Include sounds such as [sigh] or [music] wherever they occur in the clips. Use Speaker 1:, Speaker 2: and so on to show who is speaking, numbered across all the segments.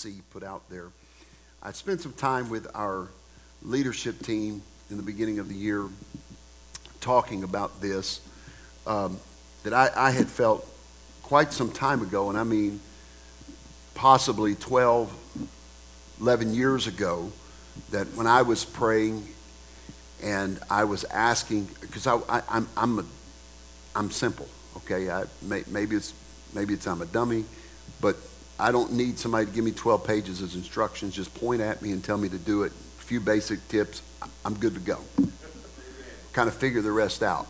Speaker 1: See put out there. I spent some time with our leadership team in the beginning of the year talking about this um, that I, I had felt quite some time ago, and I mean possibly 12, 11 years ago, that when I was praying and I was asking, because I, I, I'm, I'm, a, I'm simple, okay? I, may, maybe, it's, maybe it's I'm a dummy, but I don't need somebody to give me 12 pages of instructions. Just point at me and tell me to do it. A few basic tips. I'm good to go. kind of figure the rest out.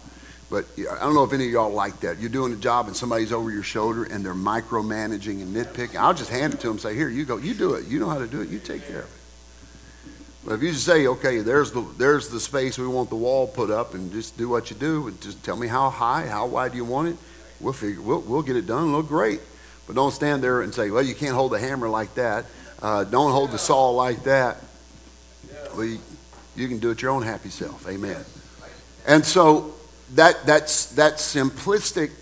Speaker 1: But I don't know if any of y'all like that. You're doing a job and somebody's over your shoulder and they're micromanaging and nitpicking. I'll just hand it to them and say, Here, you go. You do it. You know how to do it. You take care of it. But if you just say, okay, there's the, there's the space we want the wall put up and just do what you do and just tell me how high, how wide you want it, we'll, figure, we'll, we'll get it done. Look great. But don't stand there and say, well, you can't hold the hammer like that. Uh, don't hold the saw like that. Well, you, you can do it your own happy self. Amen. And so that, that's, that simplistic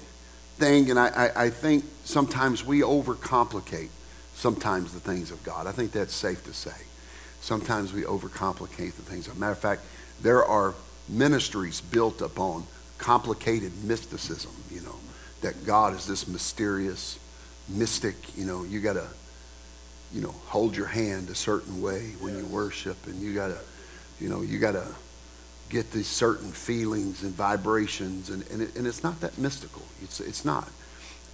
Speaker 1: thing, and I, I, I think sometimes we overcomplicate sometimes the things of God. I think that's safe to say. Sometimes we overcomplicate the things. As a matter of fact, there are ministries built upon complicated mysticism, you know, that God is this mysterious, mystic, you know, you got to, you know, hold your hand a certain way when you worship, and you got to, you know, you got to get these certain feelings and vibrations, and, and, it, and it's not that mystical. It's, it's not.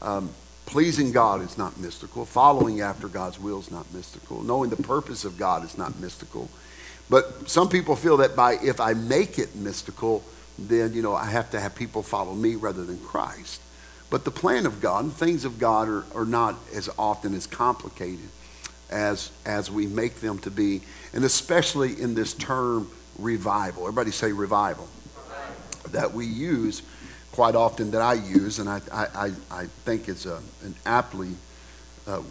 Speaker 1: Um, pleasing God is not mystical. Following after God's will is not mystical. Knowing the purpose of God is not mystical. But some people feel that by if I make it mystical, then you know I have to have people follow me rather than Christ. But the plan of God and things of God are, are not as often as complicated as, as we make them to be. And especially in this term revival. Everybody say revival. That we use quite often, that I use, and I, I, I think it's a, an aptly uh,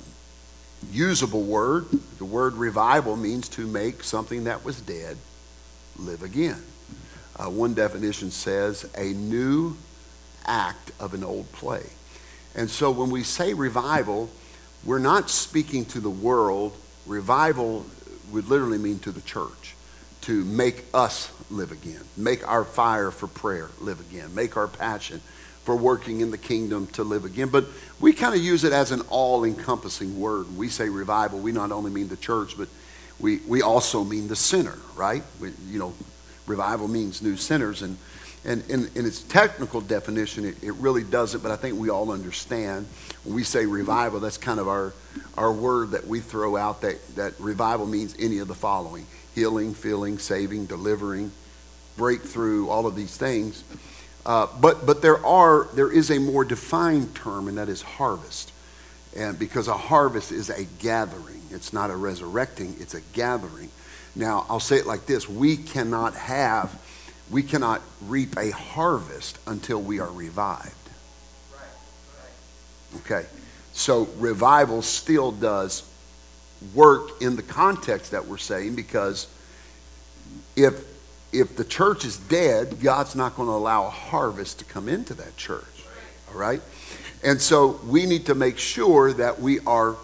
Speaker 1: usable word. The word revival means to make something that was dead live again. Uh, one definition says a new act of an old play. And so when we say revival, we're not speaking to the world. Revival would literally mean to the church, to make us live again, make our fire for prayer live again, make our passion for working in the kingdom to live again. But we kind of use it as an all encompassing word. We say revival, we not only mean the church, but we, we also mean the sinner, right? We, you know, revival means new sinners. And and in, in its technical definition, it, it, really doesn't, but I think we all understand. When we say revival, that's kind of our, our word that we throw out that, that revival means any of the following healing, filling, saving, delivering, breakthrough, all of these things. Uh, but but there, are, there is a more defined term, and that is harvest. And because a harvest is a gathering, it's not a resurrecting, it's a gathering. Now, I'll say it like this we cannot have we cannot reap a harvest until we are revived. Okay, so revival still does work in the context that we're saying because if if the church is dead, God's not going to allow a harvest to come into that church. All right? And so we need to make sure that we are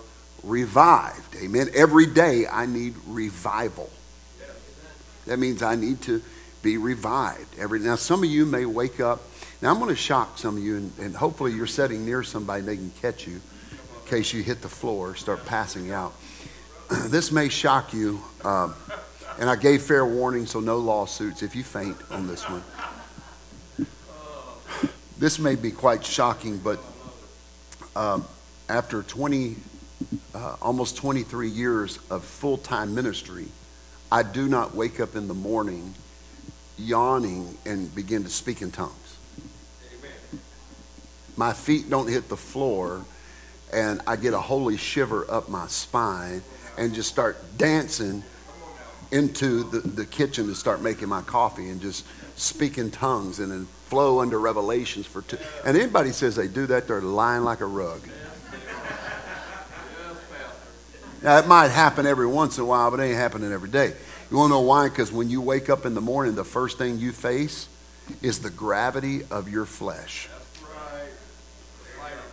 Speaker 1: revived. Amen. Every day I need revival. That means I need to be revived. Every now, some of you may wake up. Now, I'm going to shock some of you, and, and hopefully you're sitting near somebody they can catch you in case you hit the floor, start passing out. [clears throat] this may shock you, um, and I gave fair warning, so no lawsuits if you faint on this one. [sighs] This may be quite shocking, but um, after 20, uh, almost 23 years of full time ministry, I do not wake up in the morning yawning and begin to speak in tongues. Amen. My feet don't hit the floor and I get a holy shiver up my spine and just start dancing into the, the kitchen to start making my coffee and just speak in tongues and then flow under revelations for two. And anybody says they do that, they're lying like a rug. Now, it might happen every once in a while, but it ain't happening every day. You want to know why? Because when you wake up in the morning, the first thing you face is the gravity of your flesh.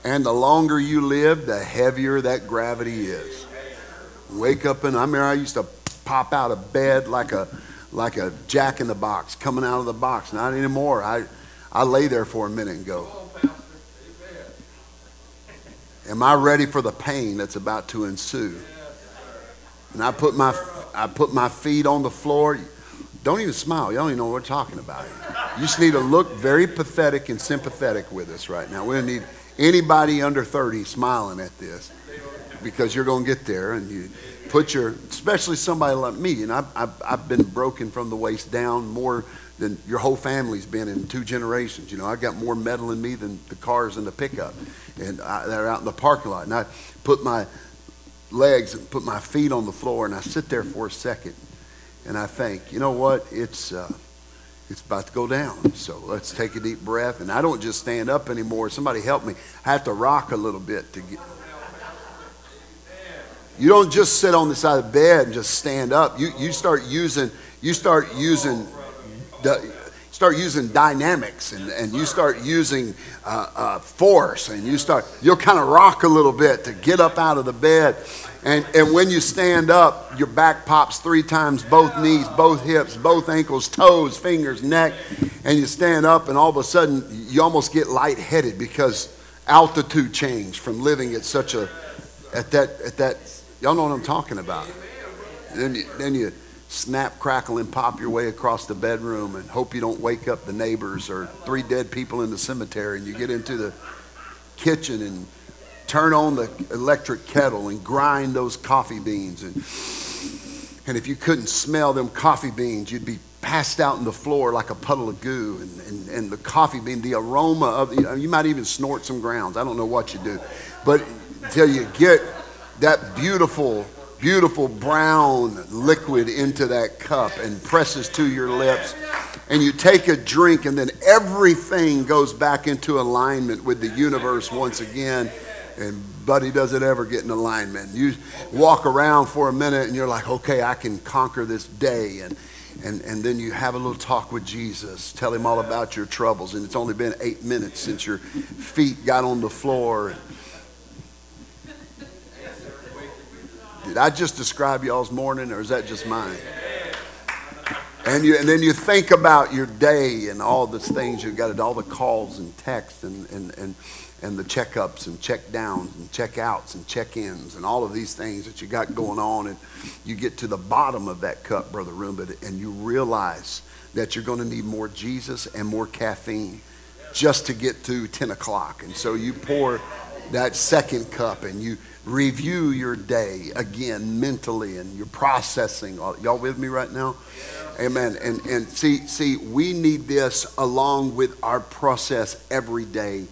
Speaker 1: And the longer you live, the heavier that gravity is. Wake up and I remember I used to pop out of bed like a like a jack in the box coming out of the box. Not anymore. I I lay there for a minute and go. Am I ready for the pain that's about to ensue? And I put my I put my feet on the floor. Don't even smile. You don't even know what we're talking about. You just need to look very pathetic and sympathetic with us right now. We don't need anybody under 30 smiling at this because you're going to get there and you put your, especially somebody like me, and I've, I've, I've been broken from the waist down more than your whole family's been in two generations. You know, I got more metal in me than the cars in the pickup, and I, they're out in the parking lot. And I put my legs and put my feet on the floor, and I sit there for a second, and I think, you know what? It's uh, it's about to go down. So let's take a deep breath. And I don't just stand up anymore. Somebody help me. I have to rock a little bit to get. You don't just sit on the side of the bed and just stand up. You, you start using you start using the, start using dynamics and, and you start using uh, uh, force and you start you'll kind of rock a little bit to get up out of the bed and, and when you stand up, your back pops three times, both knees, both hips, both ankles, toes, fingers, neck, and you stand up, and all of a sudden you almost get lightheaded because altitude change from living at such a, at that, at that, y'all know what I'm talking about. Then you, then you snap, crackle, and pop your way across the bedroom and hope you don't wake up the neighbors or three dead people in the cemetery, and you get into the kitchen and turn on the electric kettle and grind those coffee beans. And, and if you couldn't smell them coffee beans, you'd be passed out on the floor like a puddle of goo. And, and, and the coffee bean, the aroma of, you, know, you might even snort some grounds. I don't know what you do. But until you get that beautiful, beautiful brown liquid into that cup and presses to your lips, and you take a drink, and then everything goes back into alignment with the universe once again and buddy doesn't ever get in alignment. You walk around for a minute and you're like, okay, I can conquer this day. And, and, and then you have a little talk with Jesus. Tell him all about your troubles. And it's only been eight minutes since your feet got on the floor. Did I just describe y'all's morning or is that just mine? And, you, and then you think about your day and all the things you've got, all the calls and texts and, and, and and the checkups and check downs and check outs and check ins and all of these things that you got going on. And you get to the bottom of that cup, Brother Roomba, and you realize that you're going to need more Jesus and more caffeine just to get to 10 o'clock. And so you pour that second cup and you review your day again mentally and you're processing. Y'all with me right now? Amen. And, and see, see, we need this along with our process every day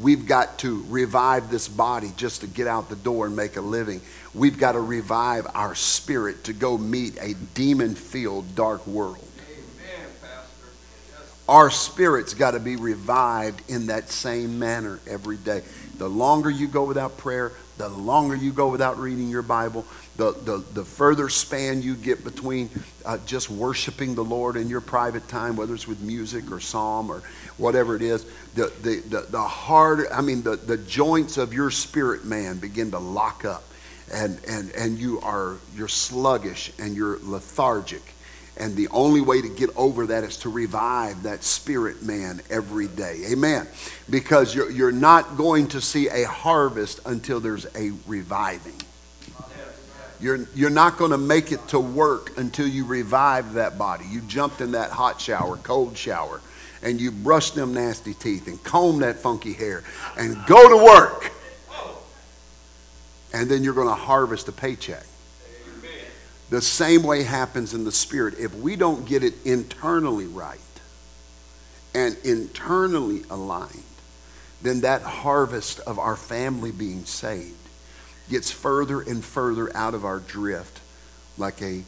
Speaker 1: We've got to revive this body just to get out the door and make a living. We've got to revive our spirit to go meet a demon filled dark world. Amen, yes. Our spirit's got to be revived in that same manner every day. The longer you go without prayer, the longer you go without reading your Bible, the, the, the further span you get between uh, just worshiping the Lord in your private time, whether it's with music or psalm or whatever it is, the, the, the, the harder, I mean, the, the joints of your spirit man begin to lock up. And, and, and you are you're sluggish and you're lethargic and the only way to get over that is to revive that spirit man every day. Amen. Because you're, you're not going to see a harvest until there's a reviving. You're, you're not going to make it to work until you revive that body. You jumped in that hot shower, cold shower, and you brushed them nasty teeth and comb that funky hair and go to work. And then you're going to harvest a paycheck. The same way happens in the spirit. If we don't get it internally right and internally aligned, then that harvest of our family being saved gets further and further out of our drift, like a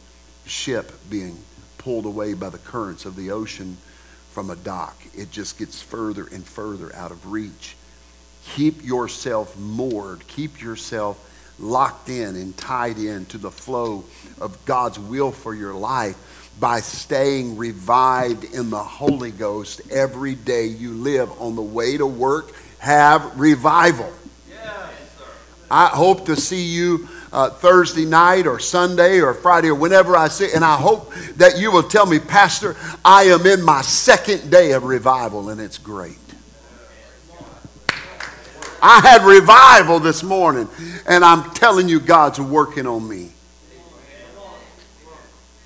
Speaker 1: ship being pulled away by the currents of the ocean from a dock. It just gets further and further out of reach. Keep yourself moored, keep yourself locked in and tied in to the flow of God's will for your life by staying revived in the Holy Ghost every day you live on the way to work. Have revival. I hope to see you uh, Thursday night or Sunday or Friday or whenever I see, and I hope that you will tell me, Pastor, I am in my second day of revival, and it's great. I had revival this morning, and I'm telling you, God's working on me.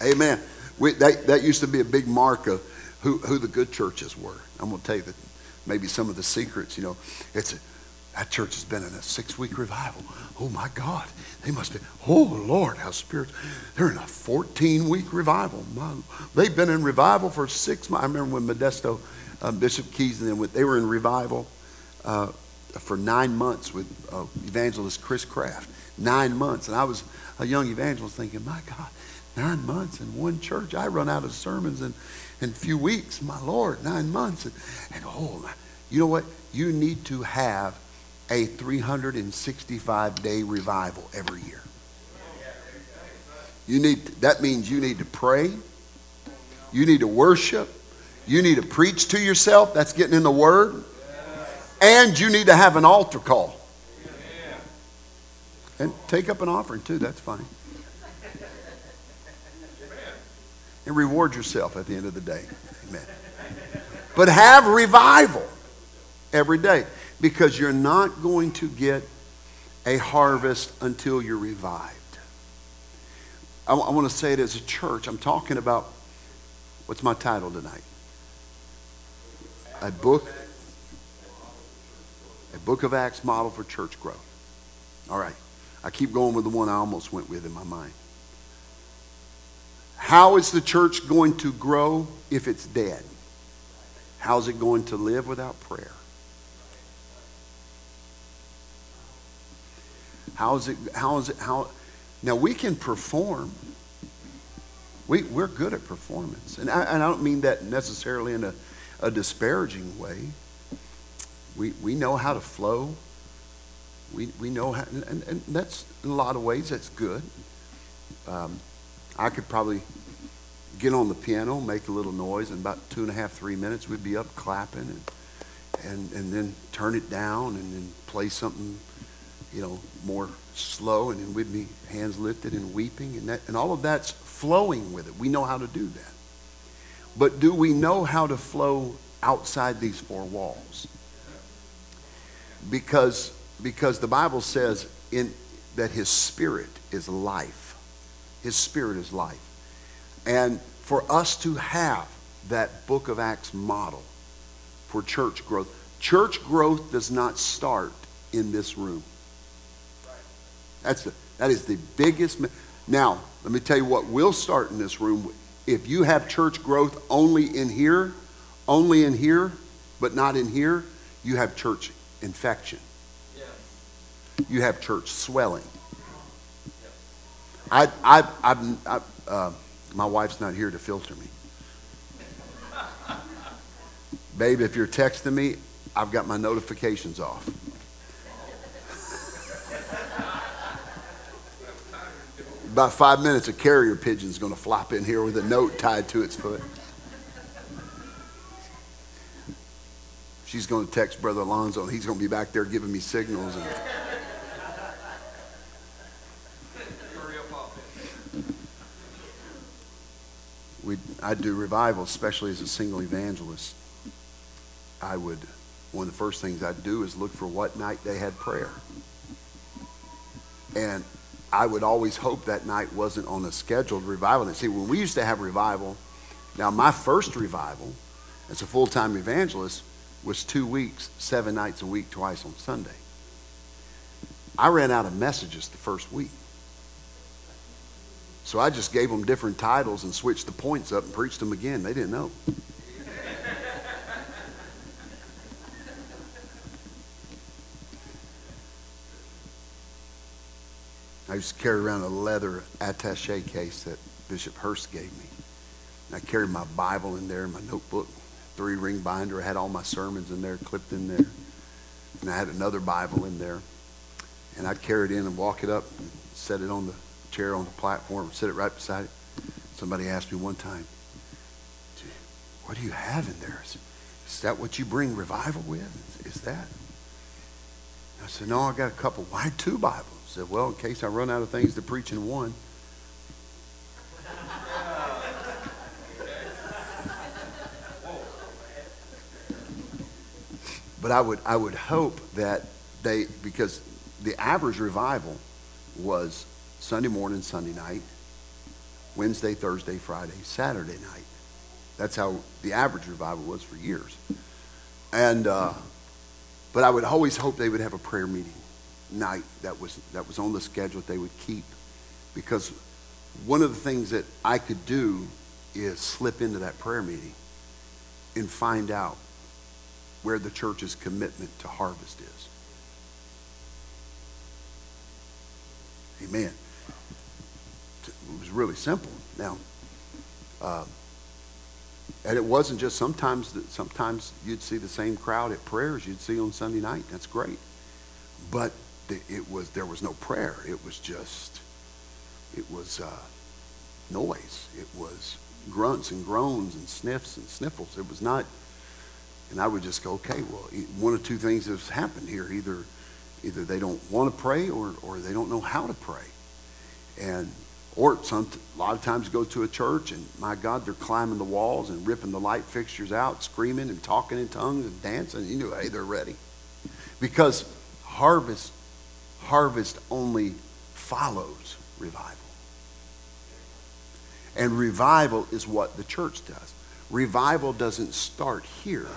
Speaker 1: Amen. We, that, that used to be a big mark of who, who the good churches were. I'm going to tell you that maybe some of the secrets, you know, it's a, that church has been in a six week revival. Oh my God. They must be, oh Lord, how spiritual. They're in a 14 week revival. My, they've been in revival for six months. I remember when Modesto, uh, Bishop Keys and them, they were in revival. Uh, for nine months with uh, evangelist Chris Kraft. Nine months. And I was a young evangelist thinking, my God, nine months in one church. I run out of sermons in, in a few weeks. My Lord, nine months. And, and oh, you know what? You need to have a 365 day revival every year. You need, that means you need to pray. You need to worship. You need to preach to yourself. That's getting in the Word. And you need to have an altar call. And take up an offering too, that's fine. And reward yourself at the end of the day. Amen. But have revival every day because you're not going to get a harvest until you're revived. I, I want to say it as a church. I'm talking about what's my title tonight? A book a Book of Acts model for church growth. All right. I keep going with the one I almost went with in my mind. How is the church going to grow if it's dead? How's it going to live without prayer? How is it, how is it, how, now we can perform. We, we're good at performance. And I, and I don't mean that necessarily in a, a disparaging way. We, we know how to flow. We, we know how, and, and that's in a lot of ways, that's good. Um, I could probably get on the piano, make a little noise, in about two and a half, three minutes, we'd be up clapping and, and, and then turn it down and then play something, you know, more slow, and then we'd be hands lifted and weeping, and, that, and all of that's flowing with it. We know how to do that. But do we know how to flow outside these four walls? because, because the Bible says in, that his spirit is life. His spirit is life. And for us to have that book of Acts model for church growth, church growth does not start in this room. That's the, that is the biggest. Now, let me tell you what will start in this room. If you have church growth only in here, only in here, but not in here, you have church infection. You have church swelling. I, I, I, I uh, my wife's not here to filter me. Babe, if you're texting me, I've got my notifications off. About five minutes, a carrier pigeon's going to flop in here with a note tied to its foot. She's going to text Brother Alonzo, and he's going to be back there giving me signals. And... We, I'd do revival, especially as a single evangelist. I would, one of the first things I'd do is look for what night they had prayer. And I would always hope that night wasn't on a scheduled revival. And see, when we used to have revival, now my first revival as a full time evangelist, was two weeks, seven nights a week, twice on Sunday. I ran out of messages the first week. So I just gave them different titles and switched the points up and preached them again. They didn't know. I used to carry around a leather attache case that Bishop Hurst gave me. And I carried my Bible in there, my notebook, three ring binder. I had all my sermons in there, clipped in there. And I had another Bible in there. And I'd carry it in and walk it up and set it on the chair on the platform, sit it right beside it. Somebody asked me one time, what do you have in there? Is that what you bring revival with? Is that? I said, no, I got a couple. Why two Bibles? I said, well, in case I run out of things to preach in one. but I would, I would hope that they, because the average revival was Sunday morning, Sunday night, Wednesday, Thursday, Friday, Saturday night. That's how the average revival was for years. And, uh, but I would always hope they would have a prayer meeting night that was, that was on the schedule that they would keep. Because one of the things that I could do is slip into that prayer meeting and find out where the church's commitment to harvest is. Amen. It was really simple. Now, uh, and it wasn't just sometimes that sometimes you'd see the same crowd at prayers you'd see on Sunday night. That's great. But it was there was no prayer. It was just it was uh, noise. It was grunts and groans and sniffs and sniffles. It was not. And I would just go, okay, well, one of two things has happened here. Either either they don't want to pray or or they don't know how to pray. And or some, a lot of times go to a church and my God, they're climbing the walls and ripping the light fixtures out, screaming and talking in tongues and dancing. You know, hey, they're ready. Because harvest, harvest only follows revival. And revival is what the church does. Revival doesn't start here.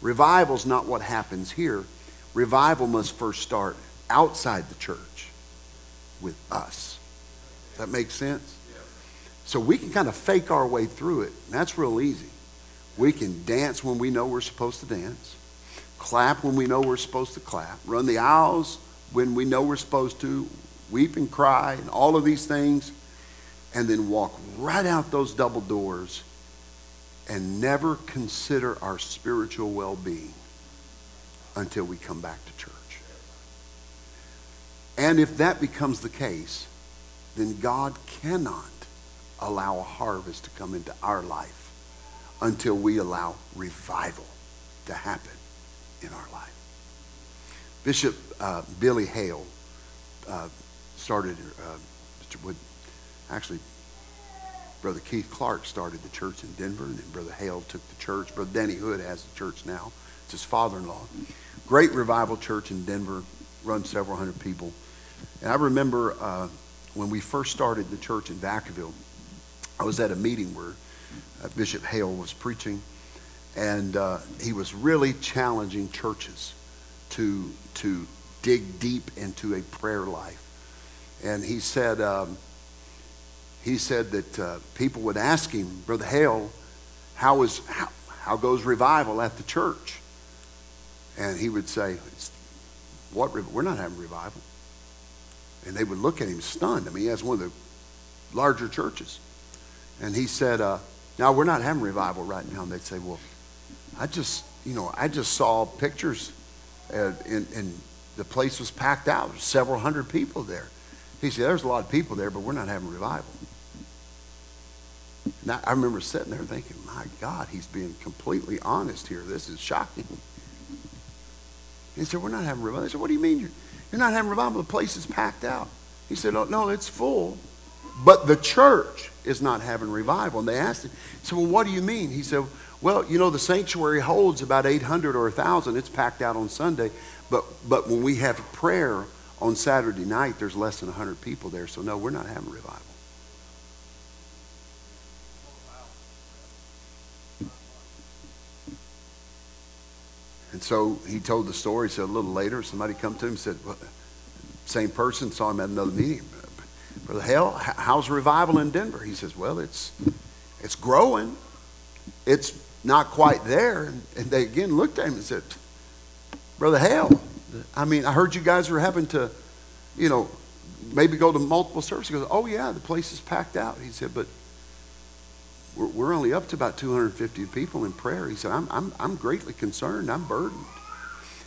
Speaker 1: Revival's not what happens here. Revival must first start outside the church with us. That makes sense? So we can kind of fake our way through it. that's real easy. We can dance when we know we're supposed to dance, clap when we know we're supposed to clap, run the aisles when we know we're supposed to, weep and cry, and all of these things, and then walk right out those double doors and never consider our spiritual well being until we come back to church. And if that becomes the case, then God cannot allow a harvest to come into our life until we allow revival to happen in our life. Bishop uh, Billy Hale uh, started, uh, actually, Brother Keith Clark started the church in Denver, and then Brother Hale took the church. Brother Danny Hood has the church now. It's his father-in-law. Great revival church in Denver, runs several hundred people. And I remember uh, when we first started the church in Vacaville, I was at a meeting where uh, Bishop Hale was preaching, and uh, he was really challenging churches to to dig deep into a prayer life. And he said um, he said that uh, people would ask him, Brother Hale, how is how, how goes revival at the church? And he would say, "What? We're not having revival." And they would look at him stunned. I mean, he has one of the larger churches. And he said, uh, now we're not having revival right now. And they'd say, well, I just, you know, I just saw pictures uh, and, and the place was packed out. There several hundred people there. He said, there's a lot of people there, but we're not having revival. And I, I remember sitting there thinking, my God, he's being completely honest here. This is shocking. He said, we're not having revival. I said, what do you mean? You're, not having revival. The place is packed out. He said, oh, No, it's full. But the church is not having revival. And they asked him, So, well, what do you mean? He said, Well, you know, the sanctuary holds about 800 or 1,000. It's packed out on Sunday. But, but when we have prayer on Saturday night, there's less than 100 people there. So, no, we're not having revival. And so he told the story. He said a little later, somebody come to him and said, well, same person, saw him at another meeting. Brother Hale, how's revival in Denver? He says, well, it's, it's growing. It's not quite there. And, they again looked at him and said, Brother Hale, I mean, I heard you guys were having to, you know, maybe go to multiple services. He goes, oh yeah, the place is packed out. He said, but we're, we're only up to about 250 people in prayer. He said, I'm, I'm, I'm greatly concerned. I'm burdened.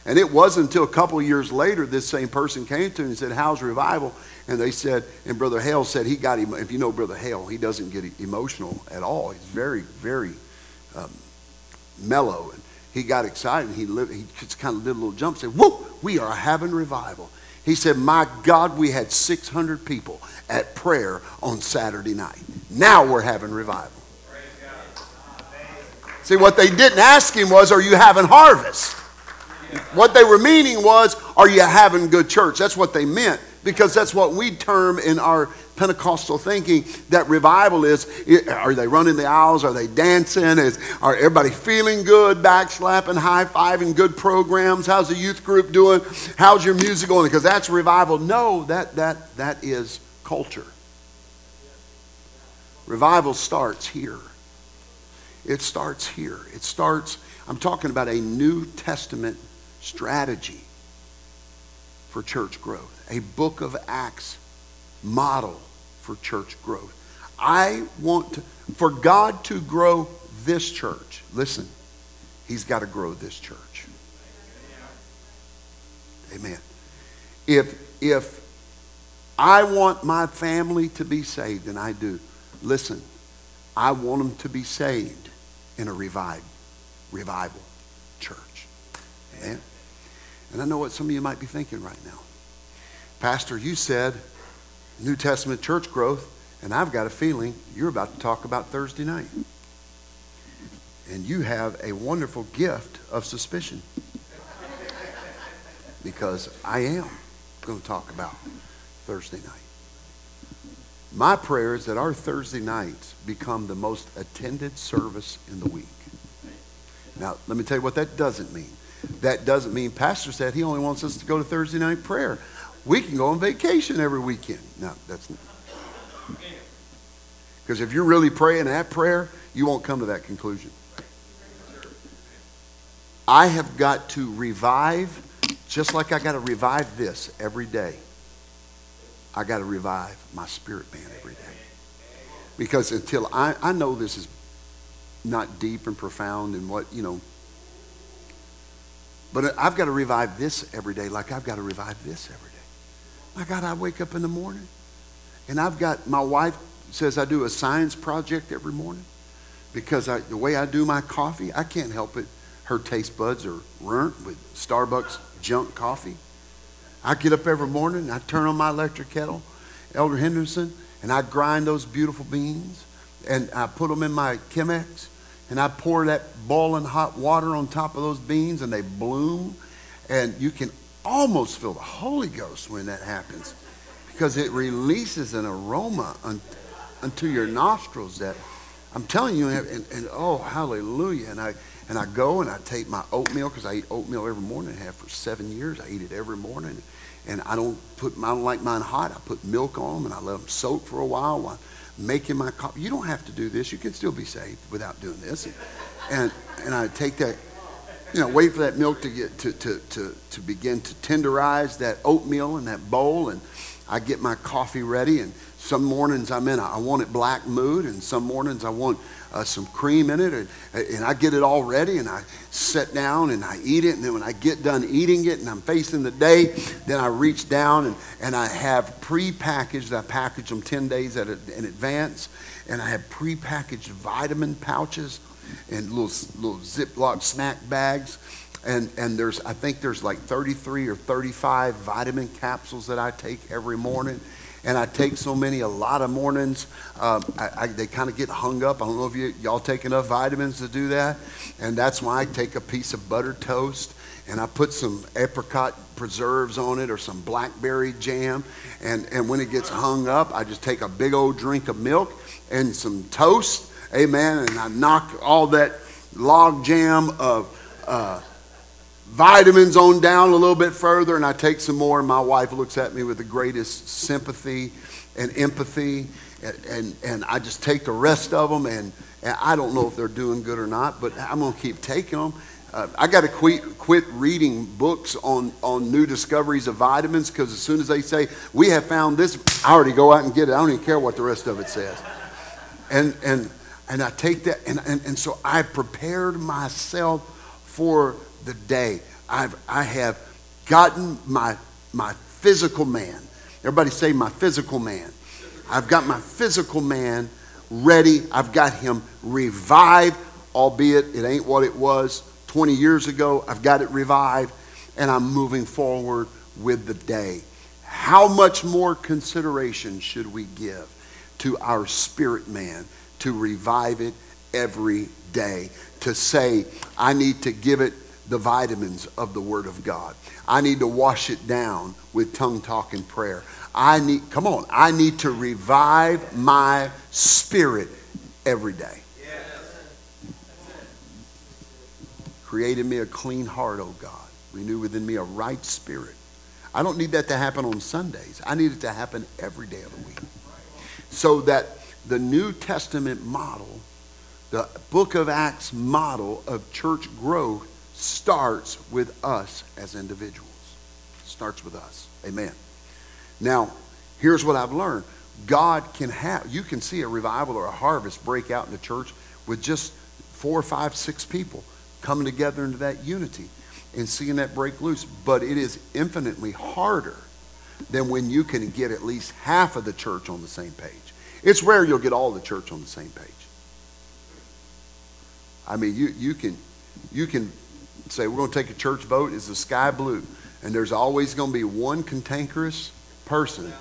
Speaker 1: And it wasn't until a couple years later this same person came to him and said, How's revival? And they said, and Brother Hale said he got. If you know Brother Hale, he doesn't get emotional at all. He's very, very um, mellow. And he got excited. And he, lived, he just kind of did a little jump and said, Whoa, we are having revival. He said, My God, we had 600 people at prayer on Saturday night. Now we're having revival. See, what they didn't ask him was, Are you having harvest? What they were meaning was, Are you having good church? That's what they meant because that's what we term in our Pentecostal thinking that revival is. Are they running the aisles? Are they dancing? Is are everybody feeling good, backslapping, high fiving, good programs? How's the youth group doing? How's your music going? Because that's revival. No, that that that is culture. Revival starts here. It starts here. It starts, I'm talking about a New Testament strategy for church growth, a book of Acts model for church growth. I want to, for God to grow this church, listen, He's got to grow this church. Amen. If, if I want my family to be saved, and I do, listen, I want them to be saved in a revived, revival church. Amen. And I know what some of you might be thinking right now. Pastor, you said New Testament church growth, and I've got a feeling you're about to talk about Thursday night. And you have a wonderful gift of suspicion. Because I am going to talk about Thursday night. My prayer is that our Thursday nights become the most attended service in the week. Now, let me tell you what that doesn't mean. That doesn't mean Pastor said he only wants us to go to Thursday night prayer. We can go on vacation every weekend. No, that's not. Because if you're really praying that prayer, you won't come to that conclusion. I have got to revive, just like I got to revive this every day. I got to revive my spirit man every day. Because until I, I know this is not deep and profound and what, you know, but I've got to revive this every day like I've got to revive this every day. My God, I wake up in the morning and I've got, my wife says I do a science project every morning because I, the way I do my coffee, I can't help it. Her taste buds are ruined with Starbucks junk coffee. I get up every morning, I turn on my electric kettle, Elder Henderson, and I grind those beautiful beans, and I put them in my Chemex, and I pour that boiling hot water on top of those beans, and they bloom, and you can almost feel the Holy Ghost when that happens, because it releases an aroma unto your nostrils that I'm telling you, and, and oh, hallelujah, and I and I go and I take my oatmeal because I eat oatmeal every morning. I have for seven years. I eat it every morning. And I don't put, I don't like mine hot. I put milk on them and I let them soak for a while while making my coffee. You don't have to do this. You can still be saved without doing this. And, and I take that, you know, wait for that milk to get, to, to, to, to begin to tenderize that oatmeal in that bowl. And I get my coffee ready. And some mornings I'm in, I want it black mood. And some mornings I want uh, some cream in it, and, and I get it all ready, and I sit down and I eat it, and then when I get done eating it and I'm facing the day, then I reach down and, and I have pre-packaged, I package them 10 days at in advance, and I have pre-packaged vitamin pouches and little, little Ziploc snack bags. And, and there's, I think there's like 33 or 35 vitamin capsules that I take every morning and I take so many a lot of mornings. Um, I, I, they kind of get hung up. I don't know if you, y'all take enough vitamins to do that. And that's why I take a piece of buttered toast and I put some apricot preserves on it or some blackberry jam. And, and when it gets hung up, I just take a big old drink of milk and some toast. Amen. And I knock all that log jam of uh, vitamins on down a little bit further, and I take some more, and my wife looks at me with the greatest sympathy and empathy, and, and, and I just take the rest of them, and, and I don't know if they're doing good or not, but I'm going to keep taking them. uh, I got to quit, quit reading books on, on new discoveries of vitamins because as soon as they say, we have found this, I already go out and get it. I don't even care what the rest of it says. And, and, and I take that, and, and, and so I prepared myself for the day. I've, I have gotten my, my physical man. Everybody say, my physical man. I've got my physical man ready. I've got him revived, albeit it ain't what it was 20 years ago. I've got it revived, and I'm moving forward with the day. How much more consideration should we give to our spirit man to revive it every day? To say, I need to give it the vitamins of the Word of God. I need to wash it down with tongue talking prayer. I need, come on, I need to revive my spirit every day. Created me a clean heart, O oh God. Renew within me a right spirit. I don't need that to happen on Sundays. I need it to happen every day of the week. So that the New Testament model, the book of Acts model of church growth starts with us as individuals. Starts with us. Amen. Now, here's what I've learned. God can have, you can see a revival or a harvest break out in the church with just four, five, six people coming together into that unity and seeing that break loose. But it is infinitely harder than when you can get at least half of the church on the same page. It's rare you'll get all the church on the same page. I mean, you, you can you can say we're going to take a church vote. Is the sky blue? And there's always going to be one cantankerous person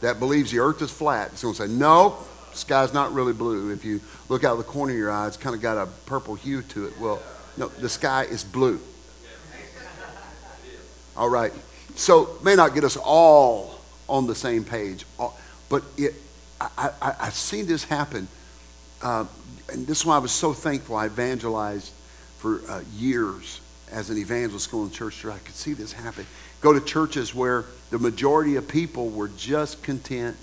Speaker 1: that believes the earth is flat. It's going to say, no, sky's not really blue. If you look out the corner of your eye, it's kind of got a purple hue to it. Well, no, the sky is blue. All right. So may not get us all on the same page, but it, I, I, I've seen this happen. Uh, and this is why I was so thankful I evangelized for uh, years as an evangelist going to church. I could see this happen. Go to churches where the majority of people were just content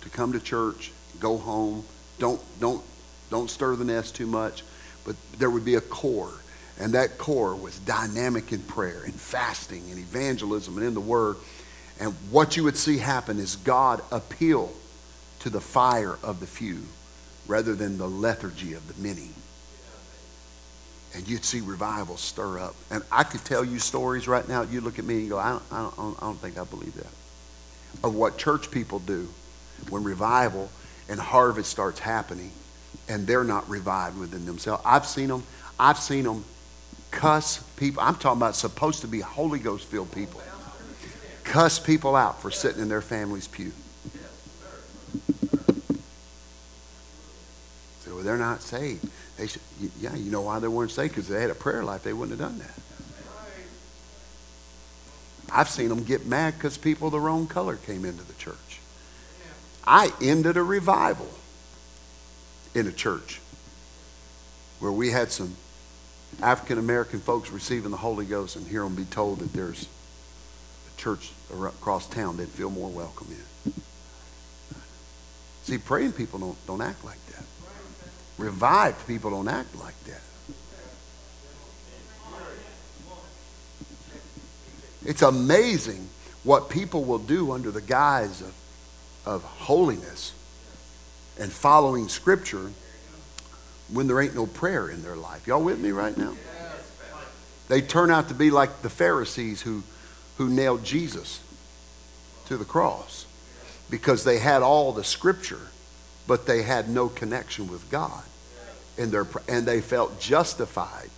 Speaker 1: to come to church, go home, don't, don't, don't stir the nest too much. But there would be a core, and that core was dynamic in prayer and fasting and evangelism and in the Word. And what you would see happen is God appeal to the fire of the few rather than the lethargy of the many and you'd see revival stir up. And I could tell you stories right now. You look at me and go, I don't, I don't, I don't think I believe that. Of what church people do when revival and harvest starts happening and they're not revived within themselves. I've seen them. I've seen them cuss people. I'm talking about supposed to be Holy Ghost filled people. Cuss people out for sitting in their family's pew. So they're not saved. They said, yeah, you know why they weren't saved? Because they had a prayer life. They wouldn't have done that. I've seen them get mad because people of the wrong color came into the church. I ended a revival in a church where we had some African American folks receiving the Holy Ghost and hear them be told that there's a church across town they'd feel more welcome in. See, praying people don't, don't act like that. Revived people don't act like that. It's amazing what people will do under the guise of, of holiness and following Scripture when there ain't no prayer in their life. Y'all with me right now? They turn out to be like the Pharisees who, who nailed Jesus to the cross because they had all the Scripture but they had no connection with God. In their, and they felt justified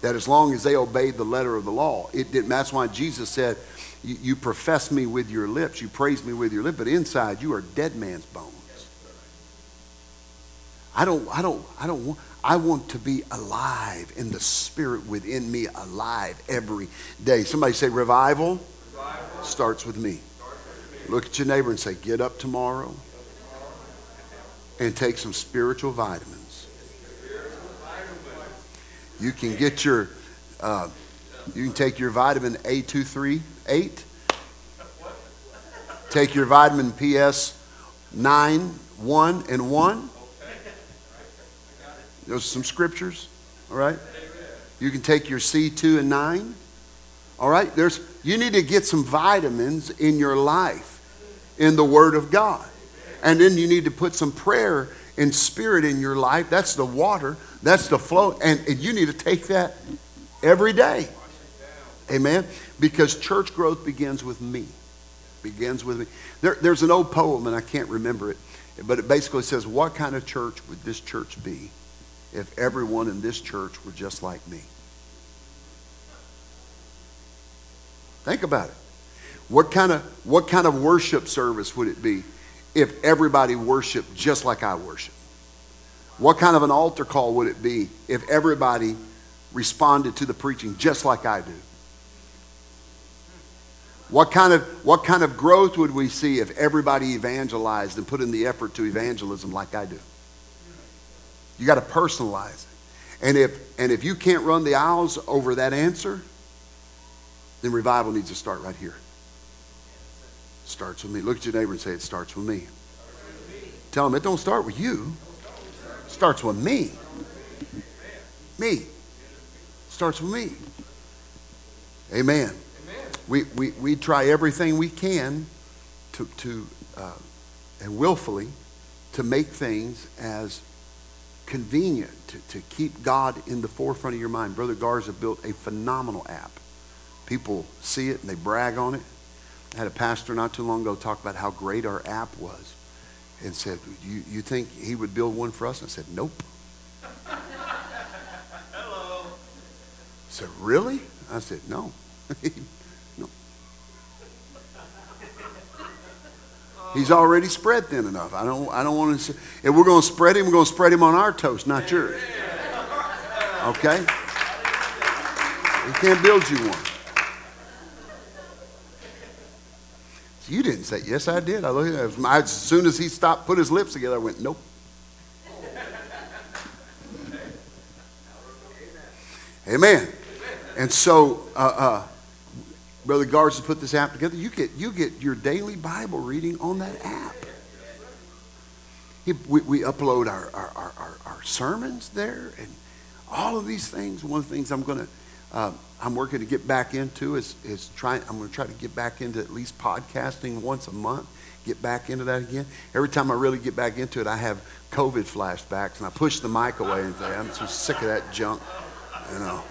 Speaker 1: that as long as they obeyed the letter of the law, it didn't. That's why Jesus said, you, you profess me with your lips, you praise me with your lips, but inside you are dead man's bones. I don't, I don't, I don't want, I want to be alive in the spirit within me, alive every day. Somebody say, revival, revival. starts with. Starts with me. Look at your neighbor and say, get up tomorrow and take some spiritual vitamins. You can get your, uh, you can take your vitamin A238. Take your vitamin PS 9, 1, and 1. Those are some scriptures, all right? You can take your C2 and 9. All right? There's, you need to get some vitamins in your life in the Word of God. And then you need to put some prayer and spirit in your life. That's the water, that's the flow. And, and you need to take that every day. Amen? Because church growth begins with me. Begins with me. There, there's an old poem, and I can't remember it, but it basically says, What kind of church would this church be if everyone in this church were just like me? Think about it. What kind of, what kind of worship service would it be if everybody worshiped just like I worship? What kind of an altar call would it be if everybody responded to the preaching just like I do? What kind of, what kind of growth would we see if everybody evangelized and put in the effort to evangelism like I do? You got to personalize it. And if, and if you can't run the aisles over that answer, then revival needs to start right here. Starts with me. Look at your neighbor and say, It starts with me. Tell them it don't start with you. It starts with me. Me. Starts with me. Amen. We, we, we try everything we can to, to uh, and willfully to make things as convenient to, to keep God in the forefront of your mind. Brother Garza built a phenomenal app. People see it and they brag on it. I had a pastor not too long ago talk about how great our app was and said, You, you think he would build one for us? And I said, Nope. [laughs] Hello. I said, Really? I said, No. [laughs] no. He's oh. already spread thin enough. I don't, I don't want to say, if we're going to spread him, we're going to spread him on our toast, not yours. Okay? He can't build you one. You didn't say, yes, I did. I looked at him. As soon as he stopped, put his lips together, I went, nope. Amen. And so, uh, uh, Brother Garza put this app together. You get, you get your daily Bible reading on that app. We, we, upload our, our, our, our, sermons there and all of these things. One of the things I'm going to uh, I'm working to get back into is, is trying, I'm going to try to get back into at least podcasting once a month, get back into that again. Every time I really get back into it, I have COVID flashbacks and I push the mic away and say, I'm so sick of that junk, you know.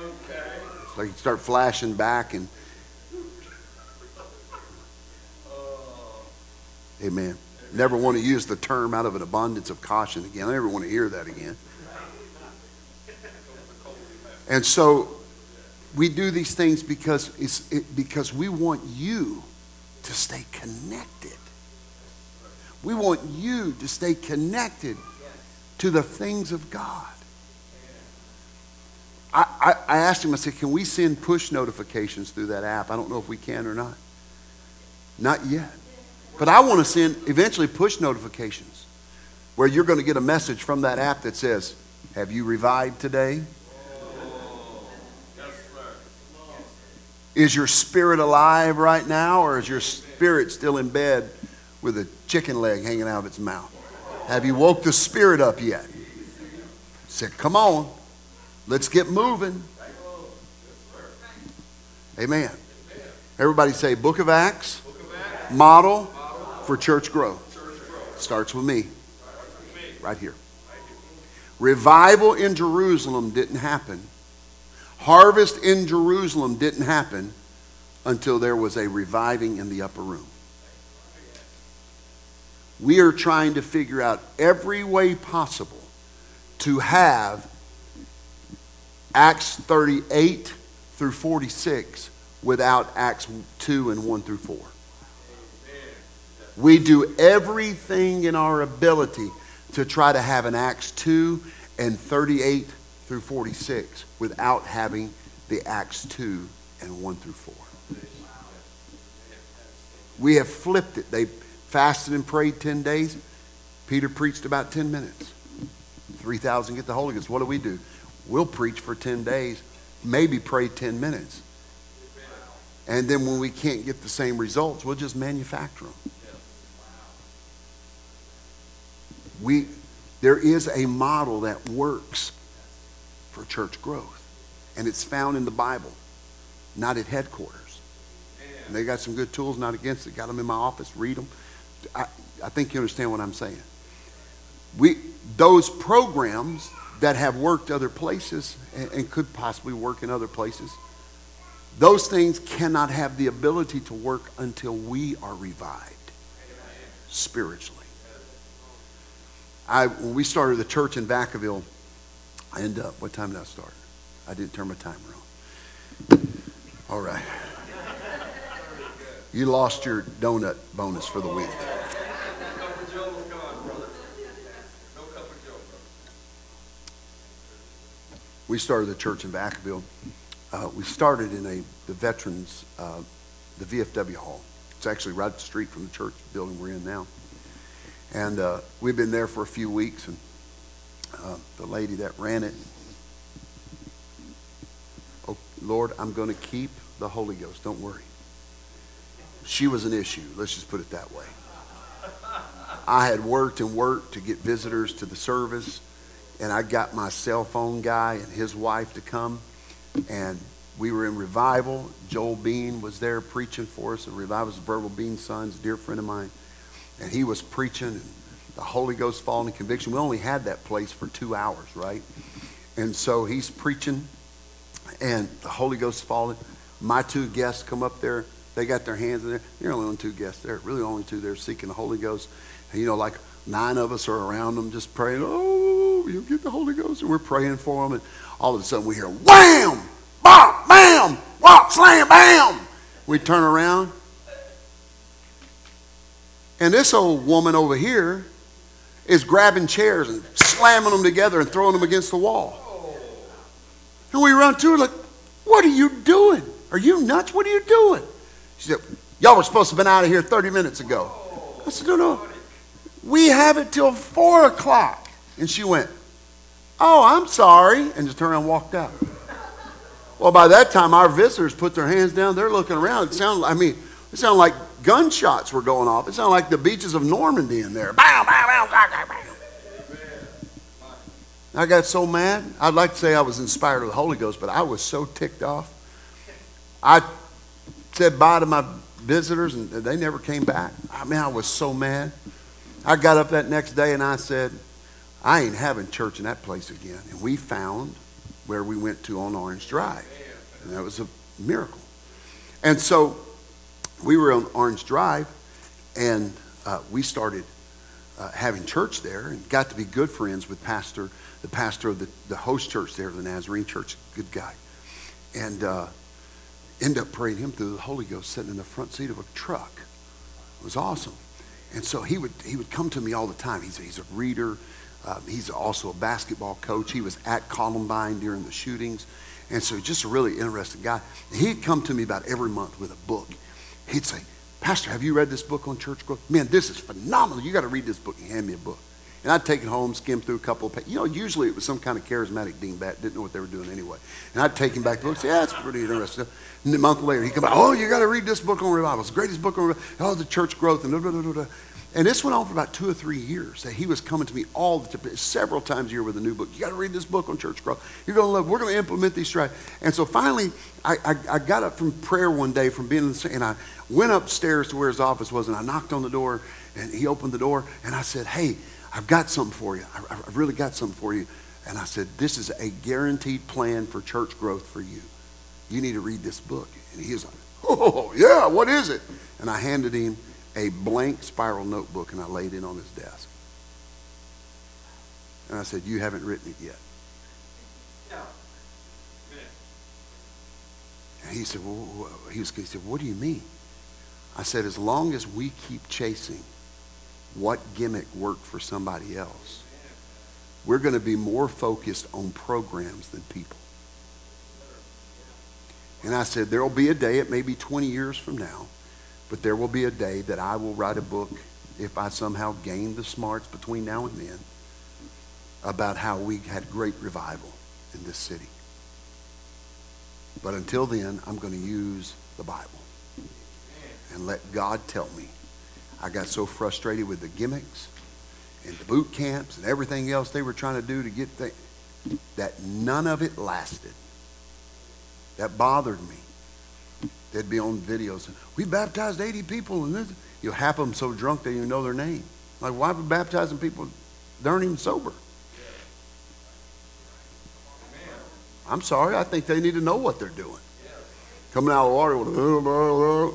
Speaker 1: Okay. It's like you start flashing back and, amen. Never want to use the term out of an abundance of caution again. I never want to hear that again. And so we do these things because, it's, it, because we want you to stay connected. We want you to stay connected to the things of God. I, I, I, asked him, I said, can we send push notifications through that app? I don't know if we can or not. Not yet. But I want to send eventually push notifications where you're going to get a message from that app that says, Have you revived today? Is your spirit alive right now, or is your spirit still in bed with a chicken leg hanging out of its mouth? Have you woke the spirit up yet? Said, come on, let's get moving. Amen. Everybody say, Book of Acts, model for church growth. Starts with me, right here. Revival in Jerusalem didn't happen Harvest in Jerusalem didn't happen until there was a reviving in the upper room. We are trying to figure out every way possible to have Acts 38 through 46 without Acts 2 and 1 through 4. We do everything in our ability to try to have an Acts 2 and 38 through 46 without having the Acts 2 and 1 through 4. We have flipped it. They fasted and prayed 10 days. Peter preached about 10 minutes. 3,000 get the Holy Ghost. What do we do? We'll preach for 10 days, maybe pray 10 minutes. And then when we can't get the same results, we'll just manufacture them. We, there is a model that works for church growth. And it's found in the Bible, not at headquarters. And they got some good tools, not against it. Got them in my office, read them. I, I think you understand what I'm saying. We, those programs that have worked other places and, and could possibly work in other places, those things cannot have the ability to work until we are revived spiritually. I, when we started the church in Vacaville, and up. what time did I start? I didn't turn my timer on. All right. You lost your donut bonus for the week. We started the church in Vacaville. Uh, we started in a the veterans, uh, the VFW hall. It's actually right up the street from the church building we're in now. And uh, we've been there for a few weeks, and uh, the lady that ran it, oh, Lord, I'm going to keep the Holy Ghost. Don't worry. She was an issue. Let's just put it that way. I had worked and worked to get visitors to the service, and I got my cell phone guy and his wife to come, and we were in revival. Joel Bean was there preaching for us. The revival was Verbal Bean's son's dear friend of mine and he was preaching and the Holy Ghost falling in conviction. We only had that place for two hours, right? And so he's preaching and the Holy Ghost falling. My two guests come up there. They got their hands in there. Are only two guests there. Really only two there seeking the Holy Ghost. And, you know, like nine of us are around them just praying, oh, you get the Holy Ghost. And we're praying for them. And all of a sudden we hear wham, bam, bam, whop, slam, bam. We turn around and this old woman over here is grabbing chairs and slamming them together and throwing them against the wall. And we run to her like, What are you doing? Are you nuts? What are you doing? She said, Y'all were supposed to have been out of here 30 minutes ago. I said, No, no. We have it till 4 o'clock. And she went, Oh, I'm sorry. And just turned around and walked out. Well, by that time, our visitors put their hands down. They're looking around. It sounded, I mean, it sounded like gunshots were going off. It sounded like the beaches of Normandy in there. Bow, bow, bow. I got so mad. I'd like to say I was inspired of the Holy Ghost, but I was so ticked off. I said bye to my visitors, and they never came back. I mean, I was so mad. I got up that next day and I said, I ain't having church in that place again. And we found where we went to on Orange Drive. And that was a miracle. And so we were on Orange Drive, and uh, we started uh, having church there, and got to be good friends with pastor, the pastor of the, the host church there, the Nazarene Church, good guy, and uh, end up praying him through the Holy Ghost, sitting in the front seat of a truck. It was awesome, and so he would he would come to me all the time. He's he's a reader. Um, he's also a basketball coach. He was at Columbine during the shootings. And so just a really interesting guy. He'd come to me about every month with a book he'd say, Pastor, have you read this book on church growth? Man, this is phenomenal. You got to read this book. He hand me a book. And I'd take it home, skim through a couple of pages. You know, usually it was some kind of charismatic dingbat. Didn't know what they were doing anyway. And I'd take him back to the book. and Say, yeah, it's pretty interesting. And a month later, he'd come back. Oh, you got to read this book on revival. It's the greatest book on revival. Oh, the church growth and blah, blah, blah, blah. And this went on for about two or three years. That he was coming to me all the time, several times a year with a new book. You got to read this book on church growth. You're going to love. We're going to implement these strategies. And so finally, I, I, I, got up from prayer one day from being in the and I went upstairs to where his office was, and I knocked on the door, and he opened the door, and I said, "Hey, I've got something for you. I, I've really got something for you." And I said, "This is a guaranteed plan for church growth for you. You need to read this book." And he was like, "Oh yeah, what is it?" And I handed him a blank spiral notebook and I laid it on his desk. And I said, You haven't written it yet. And he said, well, he, was, he said, What do you mean? I said, As long as we keep chasing what gimmick worked for somebody else, we're going to be more focused on programs than people. And I said, There will be a day, it may be 20 years from now, but there will be a day that I will write a book, if I somehow gain the smarts between now and then, about how we had great revival in this city. But until then, I'm going to use the Bible and let God tell me. I got so frustrated with the gimmicks and the boot camps and everything else they were trying to do to get things. that none of it lasted. That bothered me. They'd be on videos. We baptized 80 people, and this, you know, half of them so drunk they didn't even know their name. Like, why are we baptizing people that aren't even sober? I'm sorry, I think they need to know what they're doing. Coming out of the water with, oh,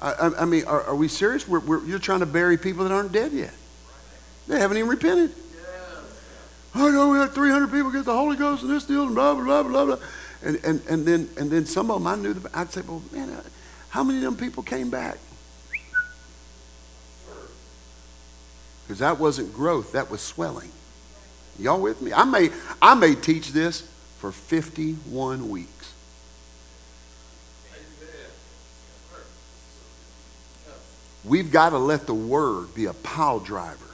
Speaker 1: I, I mean, are, are, we serious? We're, we're, you're trying to bury people that aren't dead yet. They haven't even repented. I know we had 300 people get the Holy Ghost and this deal and blah, blah, blah, blah, blah. And, and, and, then, and then some of them I knew, the, I'd say, well, man, uh, how many of them people came back? Because that wasn't growth, that was swelling. Y'all with me? I may, I may teach this for 51 weeks. We've got to let the word be a pile driver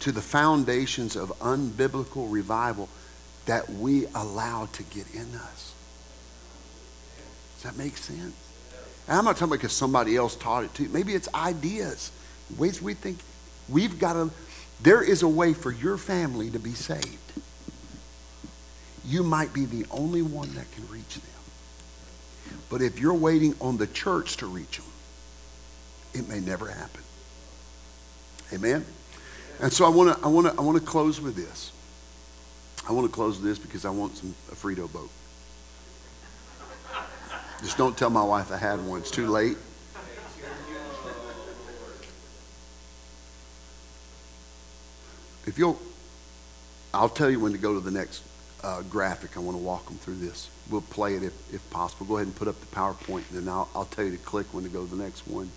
Speaker 1: to the foundations of unbiblical revival that we allow to get in us. Does that make sense? And I'm not talking because somebody else taught it to you. Maybe it's ideas, ways we think. We've got to, there is a way for your family to be saved. You might be the only one that can reach them. But if you're waiting on the church to reach them, it may never happen. Amen? And so I want to I want to I want to close with this. I want to close this because I want some a Frito boat. Just don't tell my wife I had one. It's too late. If you'll, I'll tell you when to go to the next uh, graphic. I want to walk them through this. We'll play it if, if possible. Go ahead and put up the PowerPoint, and then I'll, I'll tell you to click when to go to the next one.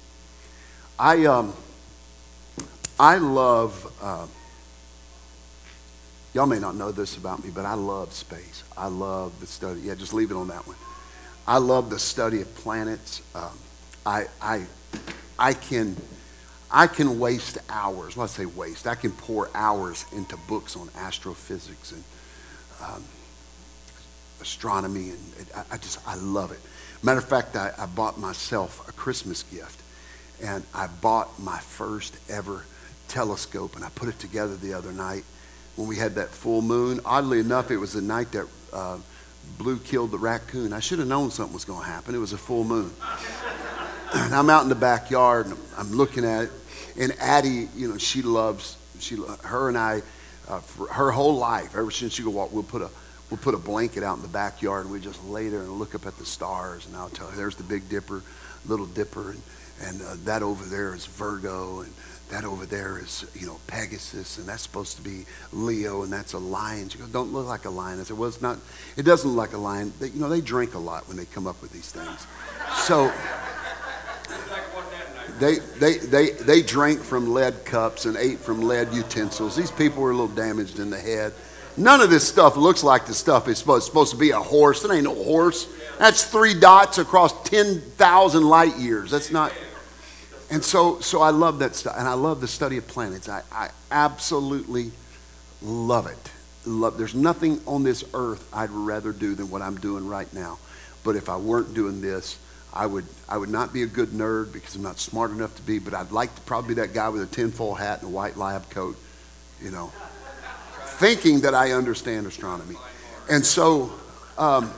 Speaker 1: I um, I love. Uh, y'all may not know this about me, but I love space. I love the study. Yeah, just leave it on that one. I love the study of planets. Um, I I I can. I can waste hours. Let's say waste. I can pour hours into books on astrophysics and um, astronomy, and I, I, just I love it. Matter of fact, I, I bought myself a Christmas gift and I bought my first ever telescope and I put it together the other night when we had that full moon. Oddly enough, it was the night that uh, Blue killed the raccoon. I should have known something was going to happen. It was a full moon. and [clears throat] I'm out in the backyard and I'm looking at it. And Addie, you know, she loves, she, her and I, uh, for her whole life, ever since she could walk, we'll put a, we'll put a blanket out in the backyard and we just lay there and look up at the stars. And I'll tell her, there's the Big Dipper, Little Dipper, and and uh, that over there is Virgo, and that over there is, you know, Pegasus, and that's supposed to be Leo, and that's a lion. She goes, don't look like a lion. I said, well, it's not, it doesn't look like a lion. They, you know, they drink a lot when they come up with these things. So they, they, they, they drank from lead cups and ate from lead utensils. These people were a little damaged in the head. None of this stuff looks like the stuff is supposed, supposed to be a horse. It ain't no horse. That's three dots across 10,000 light years. That's not. And so, so I love that stuff. And I love the study of planets. I, I absolutely love it. Love, there's nothing on this earth I'd rather do than what I'm doing right now. But if I weren't doing this, I would, I would not be a good nerd because I'm not smart enough to be, but I'd like to probably be that guy with a tinfoil hat and a white lab coat, you know, thinking that I understand astronomy. And so, um,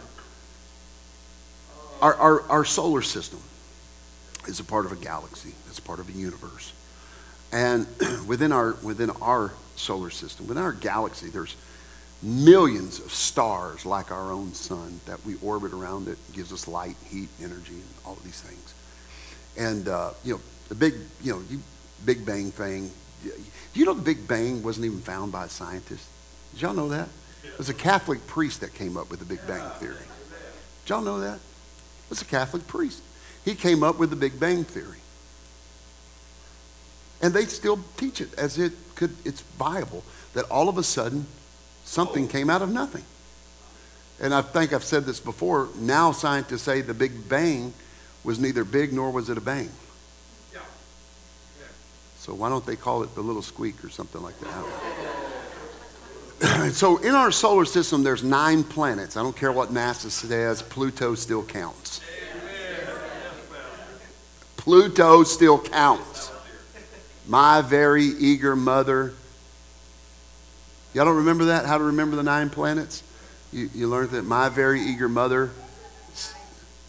Speaker 1: our, our, our solar system is a part of a galaxy, it's part of a universe. And [clears throat] within our, within our solar system, within our galaxy, there's millions of stars like our own sun that we orbit around it, gives us light, heat, energy, and all of these things. And, uh, you know, the big, you know, you, Big Bang thing. Do you know the Big Bang wasn't even found by a scientist? Did y'all know that? It was a Catholic priest that came up with the Big Bang Theory. Did y'all know that? It was a Catholic priest. He came up with the Big Bang Theory. And they still teach it as it could, it's viable that all of a sudden something oh. came out of nothing. And I think I've said this before. Now scientists say the Big Bang was neither big nor was it a bang. Yeah. So why don't they call it the little squeak or something like that? [laughs] so in our solar system, there's nine planets. I don't care what NASA says, Pluto still counts. Pluto still counts. My very eager mother Y'all don't remember that? How to remember the nine planets? You, you learned that my very eager mother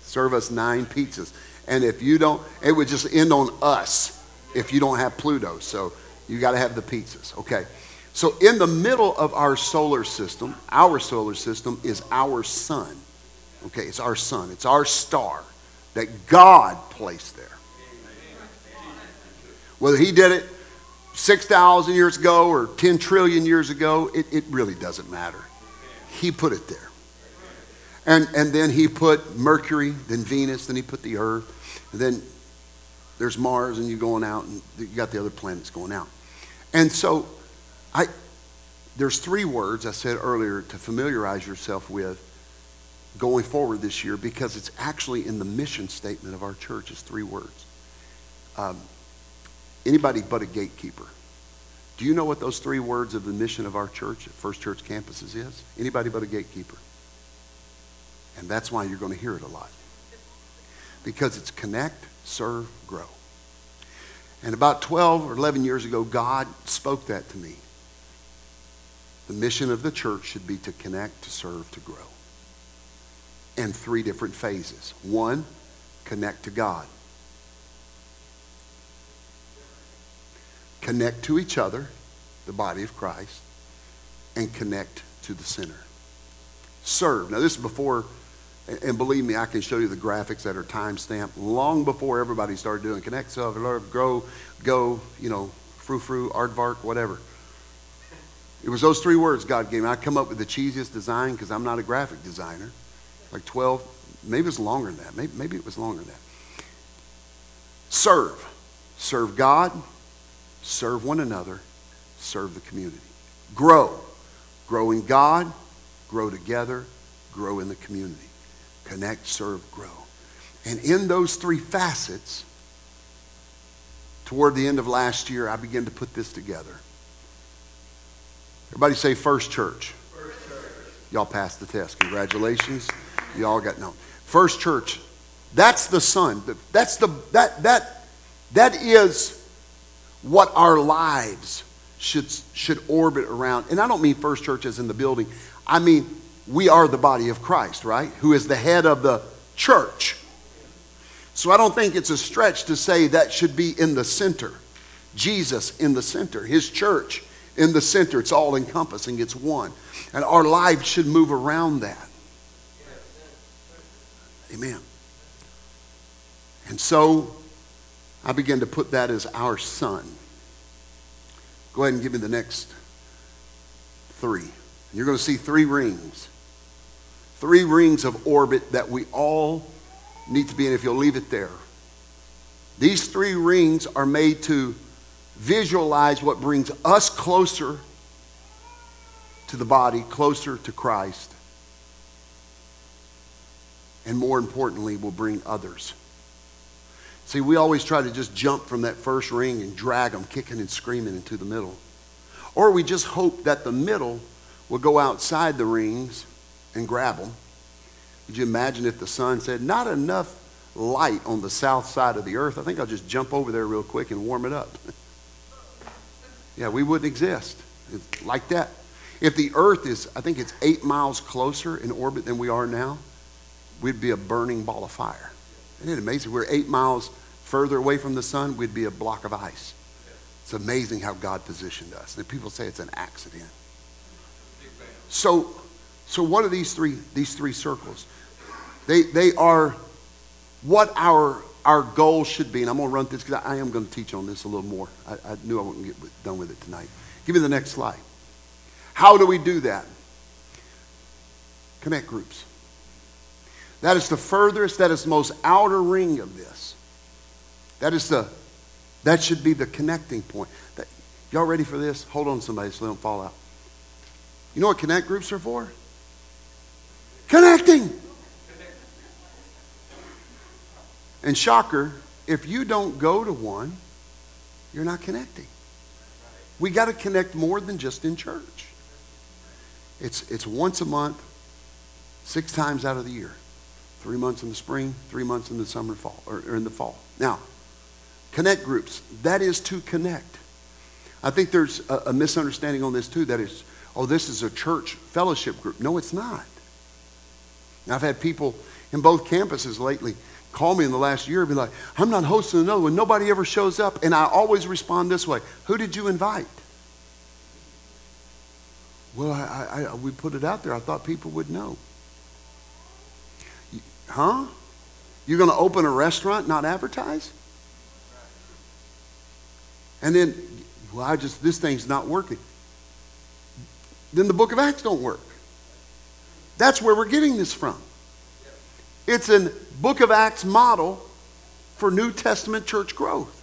Speaker 1: serve us nine pizzas. And if you don't, it would just end on us if you don't have Pluto. So you got to have the pizzas. Okay. So in the middle of our solar system, our solar system is our sun. Okay, it's our sun. It's our star that God placed there. Whether he did it 6,000 years ago or 10 trillion years ago, it, it really doesn't matter. He put it there. And, and then he put Mercury, then Venus, then he put the Earth, and then there's Mars, and you're going out, and you got the other planets going out. And so, I, there's three words I said earlier to familiarize yourself with going forward this year because it's actually in the mission statement of our church. is three words. Um, anybody but a gatekeeper. Do you know what those three words of the mission of our church at First Church campuses is? Anybody but a gatekeeper. And that's why you're going to hear it a lot. Because it's connect, serve, grow. And about 12 or 11 years ago, God spoke that to me. The mission of the church should be to connect, to serve, to grow. And three different phases. One, connect to God. Connect to each other, the body of Christ, and connect to the sinner. Serve. Now, this is before and believe me, I can show you the graphics that are time stamped long before everybody started doing connect, self, grow, go, you know, frou frou, aardvark, whatever. It was those three words God gave me. I come up with the cheesiest design because I'm not a graphic designer. Like 12, maybe it was longer than that. Maybe, maybe it was longer than that. Serve. Serve God, serve one another, serve the community. Grow. Grow in God, grow together, grow in the community connect, serve, grow. And in those three facets, toward the end of last year, I began to put this together. Everybody say First Church. First church. Y'all passed the test. Congratulations. Y'all got no. First Church. That's the sun. That's the that that that is what our lives should should orbit around. And I don't mean First Church as in the building. I mean we are the body of Christ, right? Who is the head of the church. So I don't think it's a stretch to say that should be in the center. Jesus in the center, his church in the center. It's all encompassing, it's one. And our lives should move around that. Amen. And so I began to put that as our sun. Go ahead and give me the next three. You're going to see three rings three rings of orbit that we all need to be in if you'll leave it there. These three rings are made to visualize what brings us closer to the body, closer to Christ, and more importantly, will bring others. See, we always try to just jump from that first ring and drag them kicking and screaming into the middle. Or we just hope that the middle will go outside the rings and grab them. Could you imagine if the sun said, not enough light on the south side of the earth? I think I'll just jump over there real quick and warm it up. [laughs] yeah, we wouldn't exist it's like that. If the earth is, I think it's eight miles closer in orbit than we are now, we'd be a burning ball of fire. Isn't it amazing? We're eight miles further away from the sun, we'd be a block of ice. It's amazing how God positioned us. And people say it's an accident. So so what are these three, these three circles? They, they are what our, our goal should be. And I'm going to run this because I am going to teach on this a little more. I, I knew I wouldn't get done with it tonight. Give me the next slide. How do we do that? Connect groups. That is the furthest, that is the most outer ring of this. That is the, that should be the connecting point. That, y'all ready for this? Hold on somebody so they don't fall out. You know what connect groups are for? Connecting. And shocker, if you don't go to one, you're not connecting. We got to connect more than just in church. It's, it's once a month, six times out of the year. Three months in the spring, three months in the summer, fall, or, or in the fall. Now, connect groups. That is to connect. I think there's a, a misunderstanding on this too. That is, oh, this is a church fellowship group. No, it's not. I've had people in both campuses lately call me in the last year and be like, I'm not hosting another one. Nobody ever shows up. And I always respond this way Who did you invite? Well, I, I, we put it out there. I thought people would know. Huh? You're going to open a restaurant, not advertise? And then, well, I just, this thing's not working. Then the book of Acts don't work. That's where we're getting this from. It's a book of Acts model for New Testament church growth.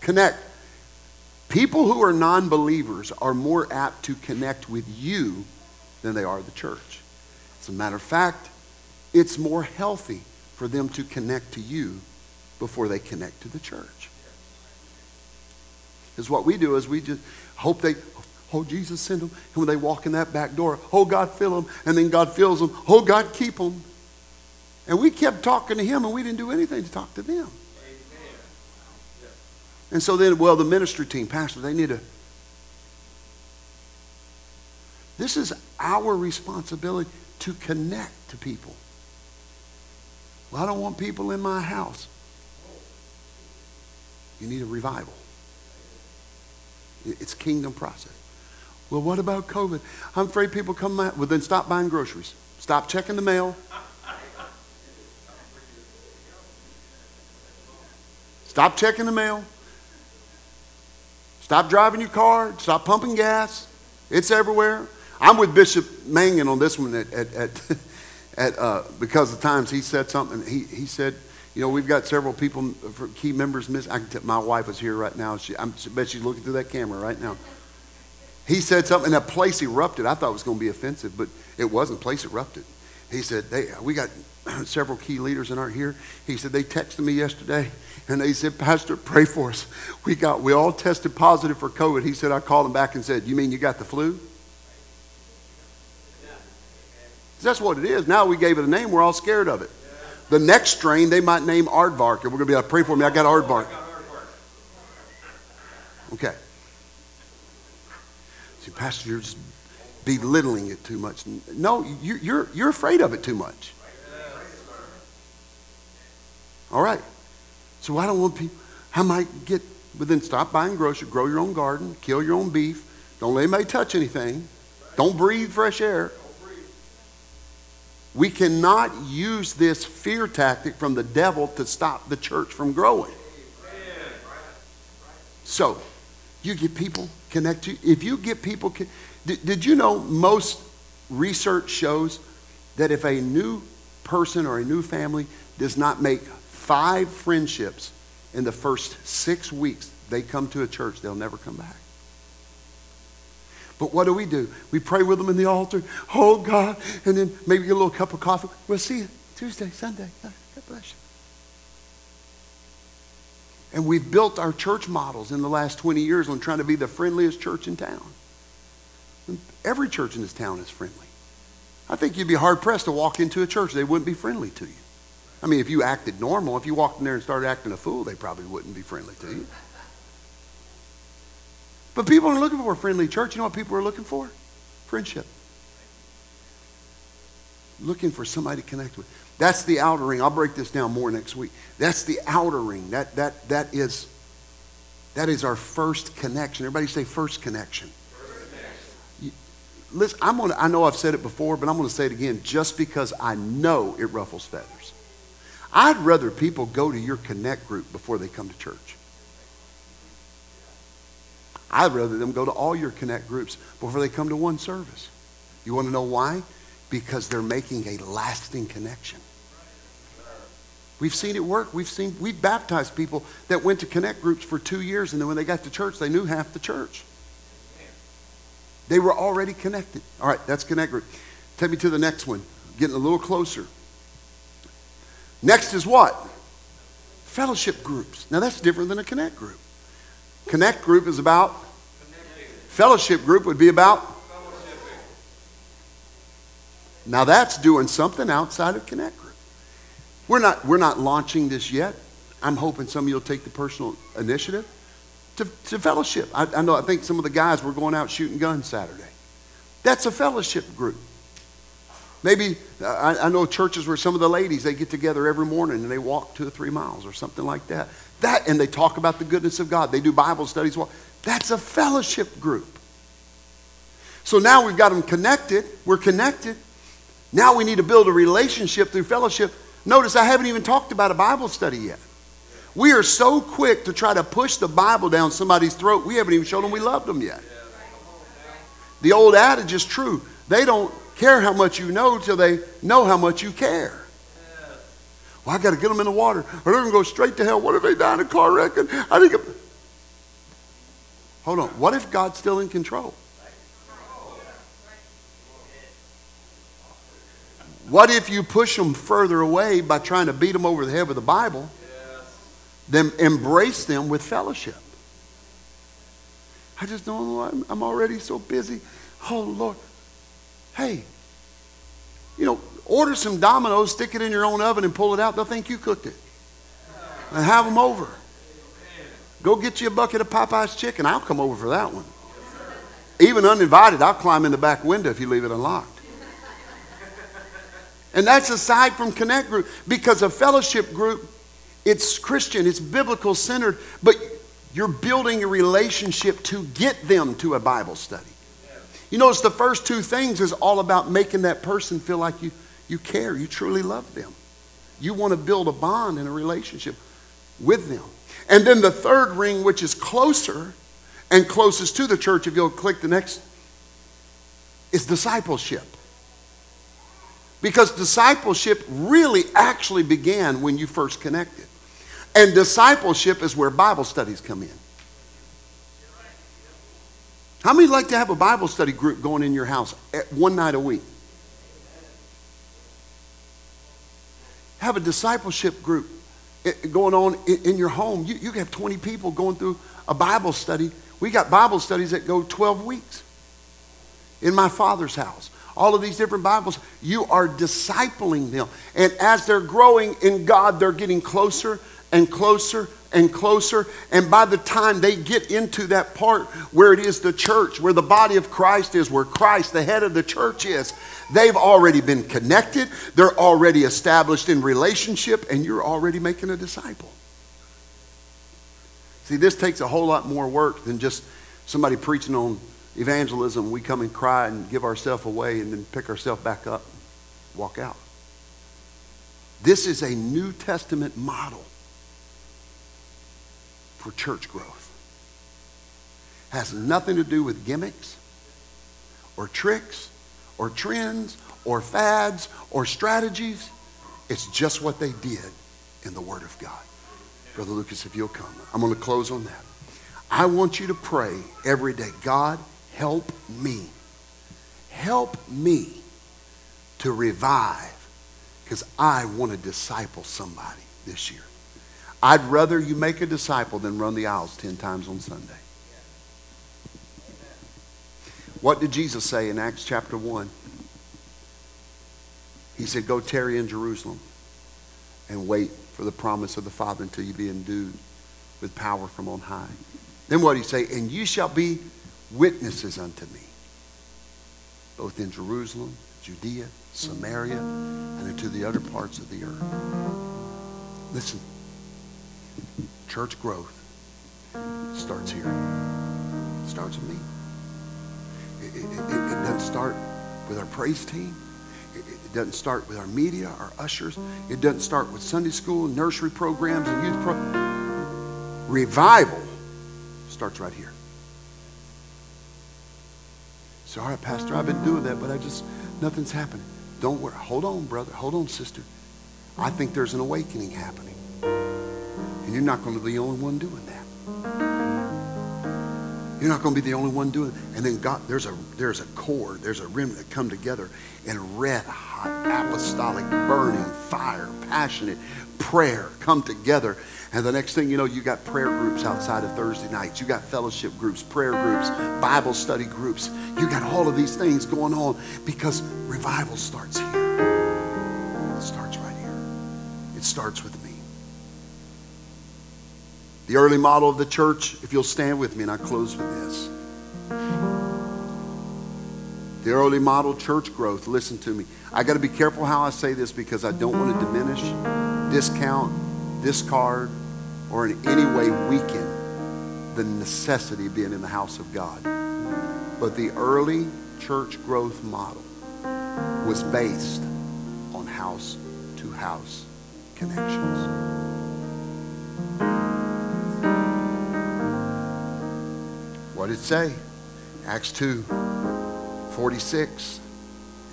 Speaker 1: Connect. People who are non believers are more apt to connect with you than they are the church. As a matter of fact, it's more healthy for them to connect to you before they connect to the church. Is what we do is we just hope they, oh, Jesus send them. And when they walk in that back door, oh, God fill them. And then God fills them. Oh, God keep them. And we kept talking to him and we didn't do anything to talk to them. And so then, well, the ministry team, Pastor, they need to. This is our responsibility to connect to people. Well, I don't want people in my house. You need a revival. It's kingdom process. Well, what about COVID? I'm afraid people come out. Well, then stop buying groceries. Stop checking the mail. Stop checking the mail. Stop driving your car. Stop pumping gas. It's everywhere. I'm with Bishop Mangan on this one at, at, at, [laughs] at uh, because of times he said something. He, he said, you know, we've got several people, key members missing. I can tell, my wife is here right now. She, I'm, I bet she's looking through that camera right now. He said something, and that place erupted. I thought it was going to be offensive, but it wasn't. Place erupted. He said, they, we got [clears throat] several key leaders that aren't here. He said, they texted me yesterday and they said, Pastor, pray for us. We got, we all tested positive for COVID. He said, I called him back and said, You mean you got the flu? That's what it is. Now we gave it a name. We're all scared of it. The next strain they might name aardvark, and we're going to be like, pray for me. I got aardvark. Okay. See, Pastor, you're just belittling it too much. No, you're, you're afraid of it too much. All right. So I don't want people, I might get, but then stop buying groceries, grow your own garden, kill your own beef. Don't let anybody touch anything. Don't breathe fresh air. We cannot use this fear tactic from the devil to stop the church from growing. So, you get people connect to if you get people did, did you know most research shows that if a new person or a new family does not make five friendships in the first six weeks they come to a church, they'll never come back. But what do we do? We pray with them in the altar. Oh, God. And then maybe get a little cup of coffee. We'll see you Tuesday, Sunday. God bless you. And we've built our church models in the last 20 years on trying to be the friendliest church in town. Every church in this town is friendly. I think you'd be hard pressed to walk into a church, they wouldn't be friendly to you. I mean, if you acted normal, if you walked in there and started acting a fool, they probably wouldn't be friendly to you. But people are looking for a friendly church. You know what people are looking for? Friendship. Looking for somebody to connect with. That's the outer ring. I'll break this down more next week. That's the outer ring. That, that, that, is, that is our first connection. Everybody say first connection. First connection. listen, I'm gonna, I know I've said it before, but I'm going to say it again just because I know it ruffles feathers. I'd rather people go to your connect group before they come to church. I'd rather them go to all your connect groups before they come to one service. You want to know why? Because they're making a lasting connection. We've seen it work. We've seen we've baptized people that went to connect groups for two years, and then when they got to church, they knew half the church. They were already connected. All right, that's connect group. Take me to the next one. Getting a little closer. Next is what? Fellowship groups. Now that's different than a connect group. Connect group is about fellowship group would be about. Now that's doing something outside of connect group. We're not we're not launching this yet. I'm hoping some of you will take the personal initiative to, to fellowship. I, I know i think some of the guys were going out shooting guns saturday. That's a fellowship group. Maybe uh, I, I, know churches where some of the ladies they get together every morning and they walk two or three miles or something like that. That and they talk about the goodness of God. They do Bible studies. Well, that's a fellowship group. So now we've got them connected. We're connected. Now we need to build a relationship through fellowship. Notice I haven't even talked about a Bible study yet. We are so quick to try to push the Bible down somebody's throat, we haven't even shown them we love them yet. The old adage is true. They don't care how much you know till they know how much you care. Well, I got to get them in the water, or they're going to go straight to hell. What if they die in a car wreck? And I think. Hold on. What if God's still in control? What if you push them further away by trying to beat them over the head with the Bible? Then embrace them with fellowship. I just don't know. I'm, I'm already so busy. Oh, Lord. Hey, you know, order some Domino's, stick it in your own oven, and pull it out. They'll think you cooked it. And have them over. Go get you a bucket of Popeye's chicken. I'll come over for that one. Even uninvited, I'll climb in the back window if you leave it unlocked. And that's aside from Connect Group because a fellowship group, it's Christian, it's biblical centered, but you're building a relationship to get them to a Bible study. You notice the first two things is all about making that person feel like you, you care, you truly love them. You want to build a bond and a relationship with them. And then the third ring, which is closer and closest to the church, if you'll click the next, is discipleship. Because discipleship really actually began when you first connected. And discipleship is where Bible studies come in. How many like to have a Bible study group going in your house one night a week? Have a discipleship group eh, going on in your home. You, you have 20 people going through a Bible study. We got Bible studies that go 12 weeks in my father's house. All of these different Bibles, you are discipling them. And as they're growing in God, they're getting closer and closer and closer. And by the time they get into that part where it is the church, where the body of Christ is, where Christ, the head of the church, is, they've already been connected. They're already established in relationship, and you're already making a disciple. See, this takes a whole lot more work than just somebody preaching on evangelism. We come and cry and give ourselves away and then pick ourselves back up, walk out. This is a New Testament model for church growth. Has nothing to do with gimmicks or tricks or trends or fads or strategies. It's just what they did in the Word of God. Brother Lucas, if you'll come, I'm going to close on that. I want you to pray every day God, help me. Help me to revive because I want to disciple somebody this year. I'd rather you make a disciple than run the aisles 10 times on Sunday. What did Jesus say in Acts chapter 1? He said, Go tarry in Jerusalem and wait for the promise of the Father until you be endued with power from on high. Then what did he say? And you shall be witnesses unto me, both in Jerusalem, Judea, Samaria, and into the other parts of the earth. Listen. Church growth starts here. It starts with me. It, it, it, it doesn't start with our praise team. It, doesn't start with our media, our ushers. It doesn't start with Sunday school, nursery programs, and youth programs. Revival starts right here. So, all right, Pastor, I've been doing that, but I just, nothing's happening. Don't worry. Hold on, brother. Hold on, sister. I think there's an awakening happening. And you're not going to be the only one doing that. You're not going to be the only one doing it. And then God, there's a there's a cord, there's a rim that come together in red hot apostolic burning fire, passionate prayer come together. And the next thing you know, you got prayer groups outside of Thursday nights. You got fellowship groups, prayer groups, Bible study groups. You got all of these things going on because revival starts here. It starts right here. It starts with me. The early model of the church, if you'll stand with me, and I close with this. The early model church growth, listen to me. I got to be careful how I say this because I don't want to diminish, discount, discard, or in any way weaken the necessity of being in the house of God. But the early church growth model was based on house to house connections. What did it say? Acts 2 46.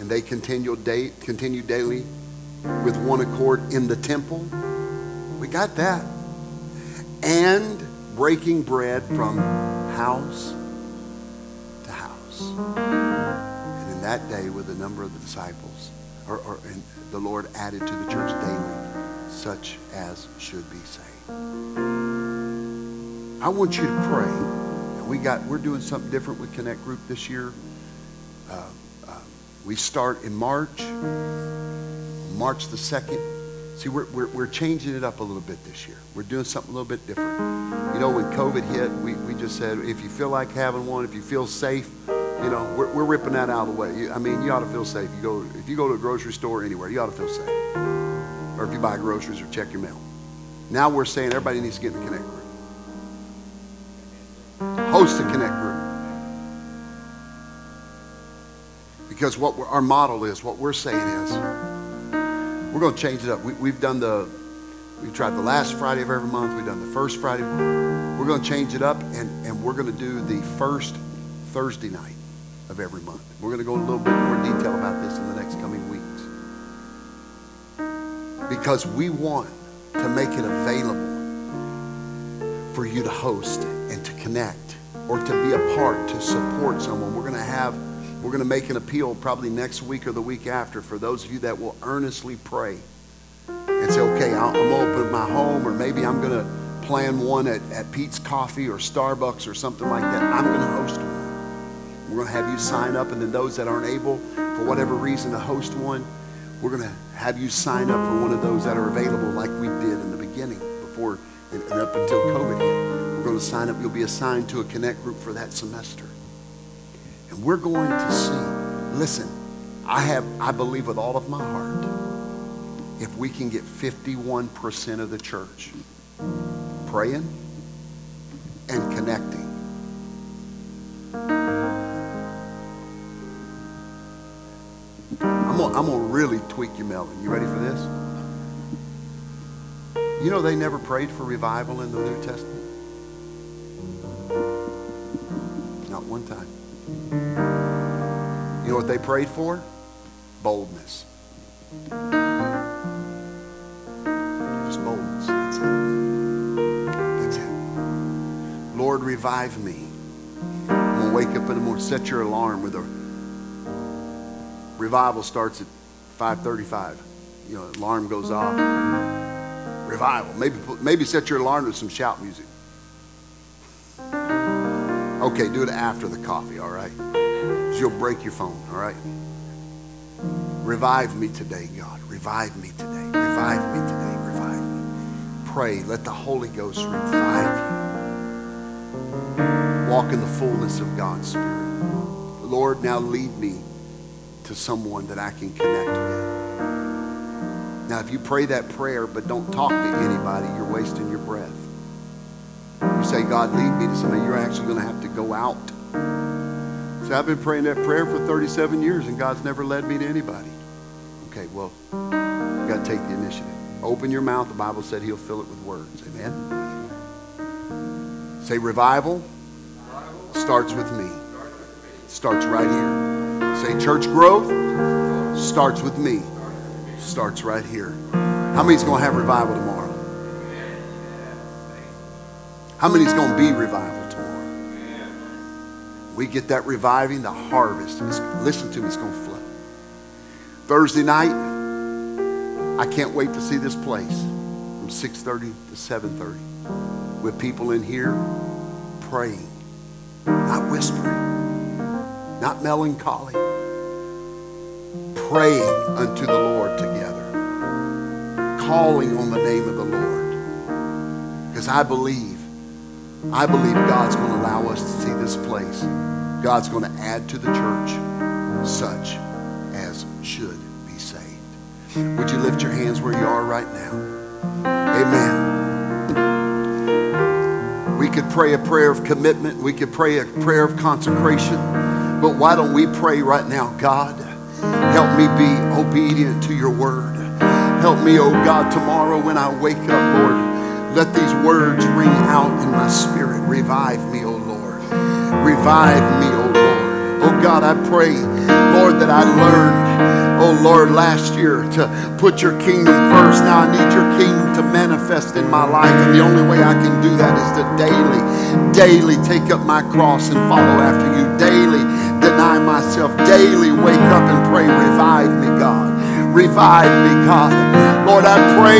Speaker 1: And they continued, day, continued daily with one accord in the temple. We got that. And breaking bread from house to house. And in that day, with the number of the disciples, or, or the Lord added to the church daily, such as should be saved. I want you to pray. We got, we're doing something different with Connect Group this year. Uh, uh, we start in March, March the 2nd. See, we're, we're, we're changing it up a little bit this year. We're doing something a little bit different. You know, when COVID hit, we, we just said, if you feel like having one, if you feel safe, you know, we're, we're ripping that out of the way. You, I mean, you ought to feel safe. You go, if you go to a grocery store anywhere, you ought to feel safe. Or if you buy groceries or check your mail. Now we're saying everybody needs to get in the Connect group. A Connect group. Because what our model is, what we're saying is, we're going to change it up. We, have done the, we've tried the last Friday of every month. We've done the first Friday. We're going to change it up, and, and we're going to do the first Thursday night of every month. We're going to go a little bit more detail about this in the next coming weeks. Because we want to make it available for you to host and to connect or to be a part, to support someone. We're going to have, we're going to make an appeal probably next week or the week after for those of you that will earnestly pray and say, okay, I'm going to open my home or maybe I'm going to plan one at, at Peet's Coffee or Starbucks or something like that. I'm going to host one. We're going to have you sign up, and then those that aren't able, for whatever reason, to host one, we're going to have you sign up for one of those that are available, like we did in the beginning, before and, up until COVID to sign up. You'll be assigned to a connect group for that semester, and we're going to see. Listen, I have, I believe with all of my heart, if we can get 51% of the church praying and connecting I'm gonna, I'm gonna really tweak you, Melvin. You ready for this? You know they never prayed for revival in the New Testament? One time. You know what they prayed for? Boldness. Just boldness. That's it. That's it. Lord, revive me. I'm going to wake up in the morning. Set your alarm with a revival starts at 5:35. You know, alarm goes off. Revival. Maybe maybe set your alarm to some shout music. Okay, do it after the coffee, all right? You'll break your phone, all right? Revive me today, God. Revive me today. Revive me today. Revive me. Pray. Let the Holy Ghost revive you. Walk in the fullness of God's Spirit. Lord, now lead me to someone that I can connect with. Now, if you pray that prayer but don't talk to anybody, you're wasting your breath. Say, God, lead me to somebody, you're actually going to have to go out. See, I've been praying that prayer for 37 years and God's never led me to anybody. Okay, well, you've got to take the initiative. Open your mouth. The Bible said he'll fill it with words. Amen. Say revival starts with me. Starts right here. Say church growth starts with me. Starts right here. How many's going to have revival tomorrow? How many many's going to be revival tomorrow? We get that reviving, the harvest. listen to me, it's going to flow. Thursday night, I can't wait to see this place from 6.30 to 7.30 with people in here praying, not whispering not melancholy, praying unto the Lord together, calling on the name of the Lord. Because I believe, I believe God's going to allow us to see this place. God's going to add to the church. such as should be saved. Would you lift your hands where you are right now? Amen. We could pray a prayer of commitment, we could pray a prayer of consecration, but why don't we pray right now, God, help me be obedient to your word. Help me, oh God, tomorrow when I wake up, Lord, let these words ring out in my spirit. Revive me, oh Lord. Revive me, oh Lord. Oh God, I pray, Lord, that I learned, oh Lord, last year to put your kingdom first. Now I need your kingdom to manifest in my life. And the only way I can do that is to daily, daily take up my cross and follow after you. Daily deny myself. Daily wake up and pray, revive me, God. Revive me, God. Lord, I pray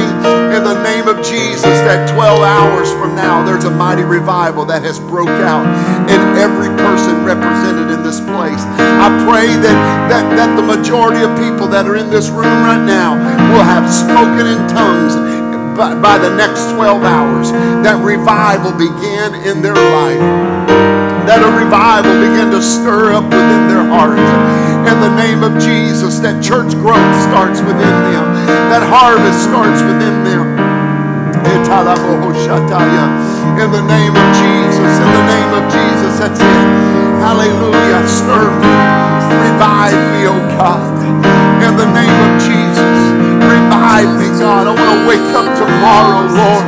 Speaker 1: in the name of Jesus that 12 hours from now there's a mighty revival that has broke out in every person represented in this place. I pray that, that, that the majority of people that are in this room right now will have spoken in tongues by, by the next 12 hours. That revival begin in their life. That a revival begin to stir up within their heart in the name of Jesus. That church growth starts within them, that harvest starts within them. In the name of Jesus, in the name of Jesus, that's it. Hallelujah. Stir me, revive me, oh God. In the name of Jesus, revive me, God. I want to wake up tomorrow, Lord,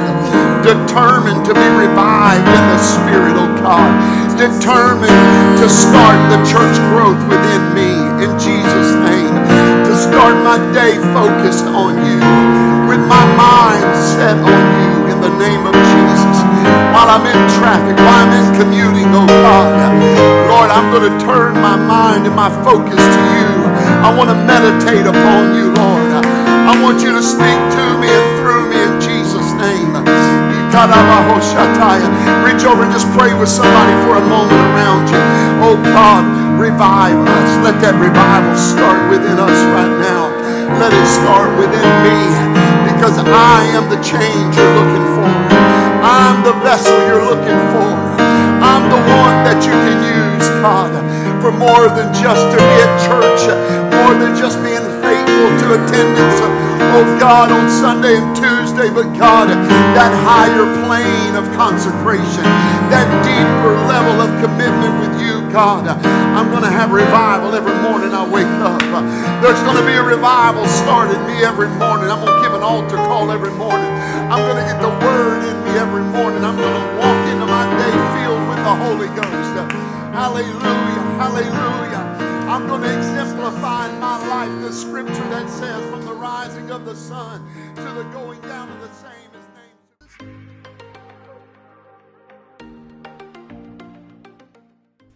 Speaker 1: determined to be revived in the Spirit, oh God. Determined to start the church growth within me in Jesus' name. Start my day focused on you, with my mind set on you in the name of Jesus. While I'm in traffic, while I'm in commuting, oh God, Lord, I'm going to turn my mind and my focus to you. I want to meditate upon you, Lord. I want you to speak to me and Reach over and just pray with somebody for a moment around you. Oh God, revive us. Let that revival start within us right now. Let it start within me because I am the change you're looking for. I'm the vessel you're looking for. I'm the one that you can use, God, for more than just to be at church, more than just being faithful to attendance. Oh God, on Sunday and Tuesday, but God, that higher plane of consecration, that deeper level of commitment with you, God. I'm going to have revival every morning I wake up. There's going to be a revival start in me every morning. I'm going to give an altar call every morning. I'm going to get the word in me every morning. I'm going to walk into my day filled with the Holy Ghost. Hallelujah, hallelujah. I'm going to exemplify in my life the scripture that says, from the rising of the sun to the going down of the same.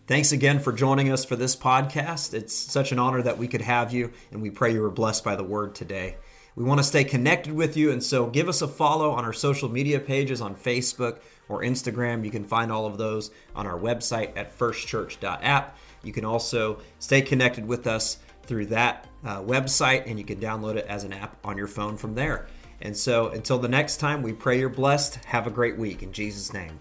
Speaker 2: Thanks again for joining us for this podcast. It's such an honor that we could have you, and we pray you were blessed by the word today. We want to stay connected with you, and so give us a follow on our social media pages on Facebook or Instagram. You can find all of those on our website at firstchurch.app. You can also stay connected with us through that uh, website, and you can download it as an app on your phone from there. And so until the next time, we pray you're blessed. Have a great week in Jesus' name.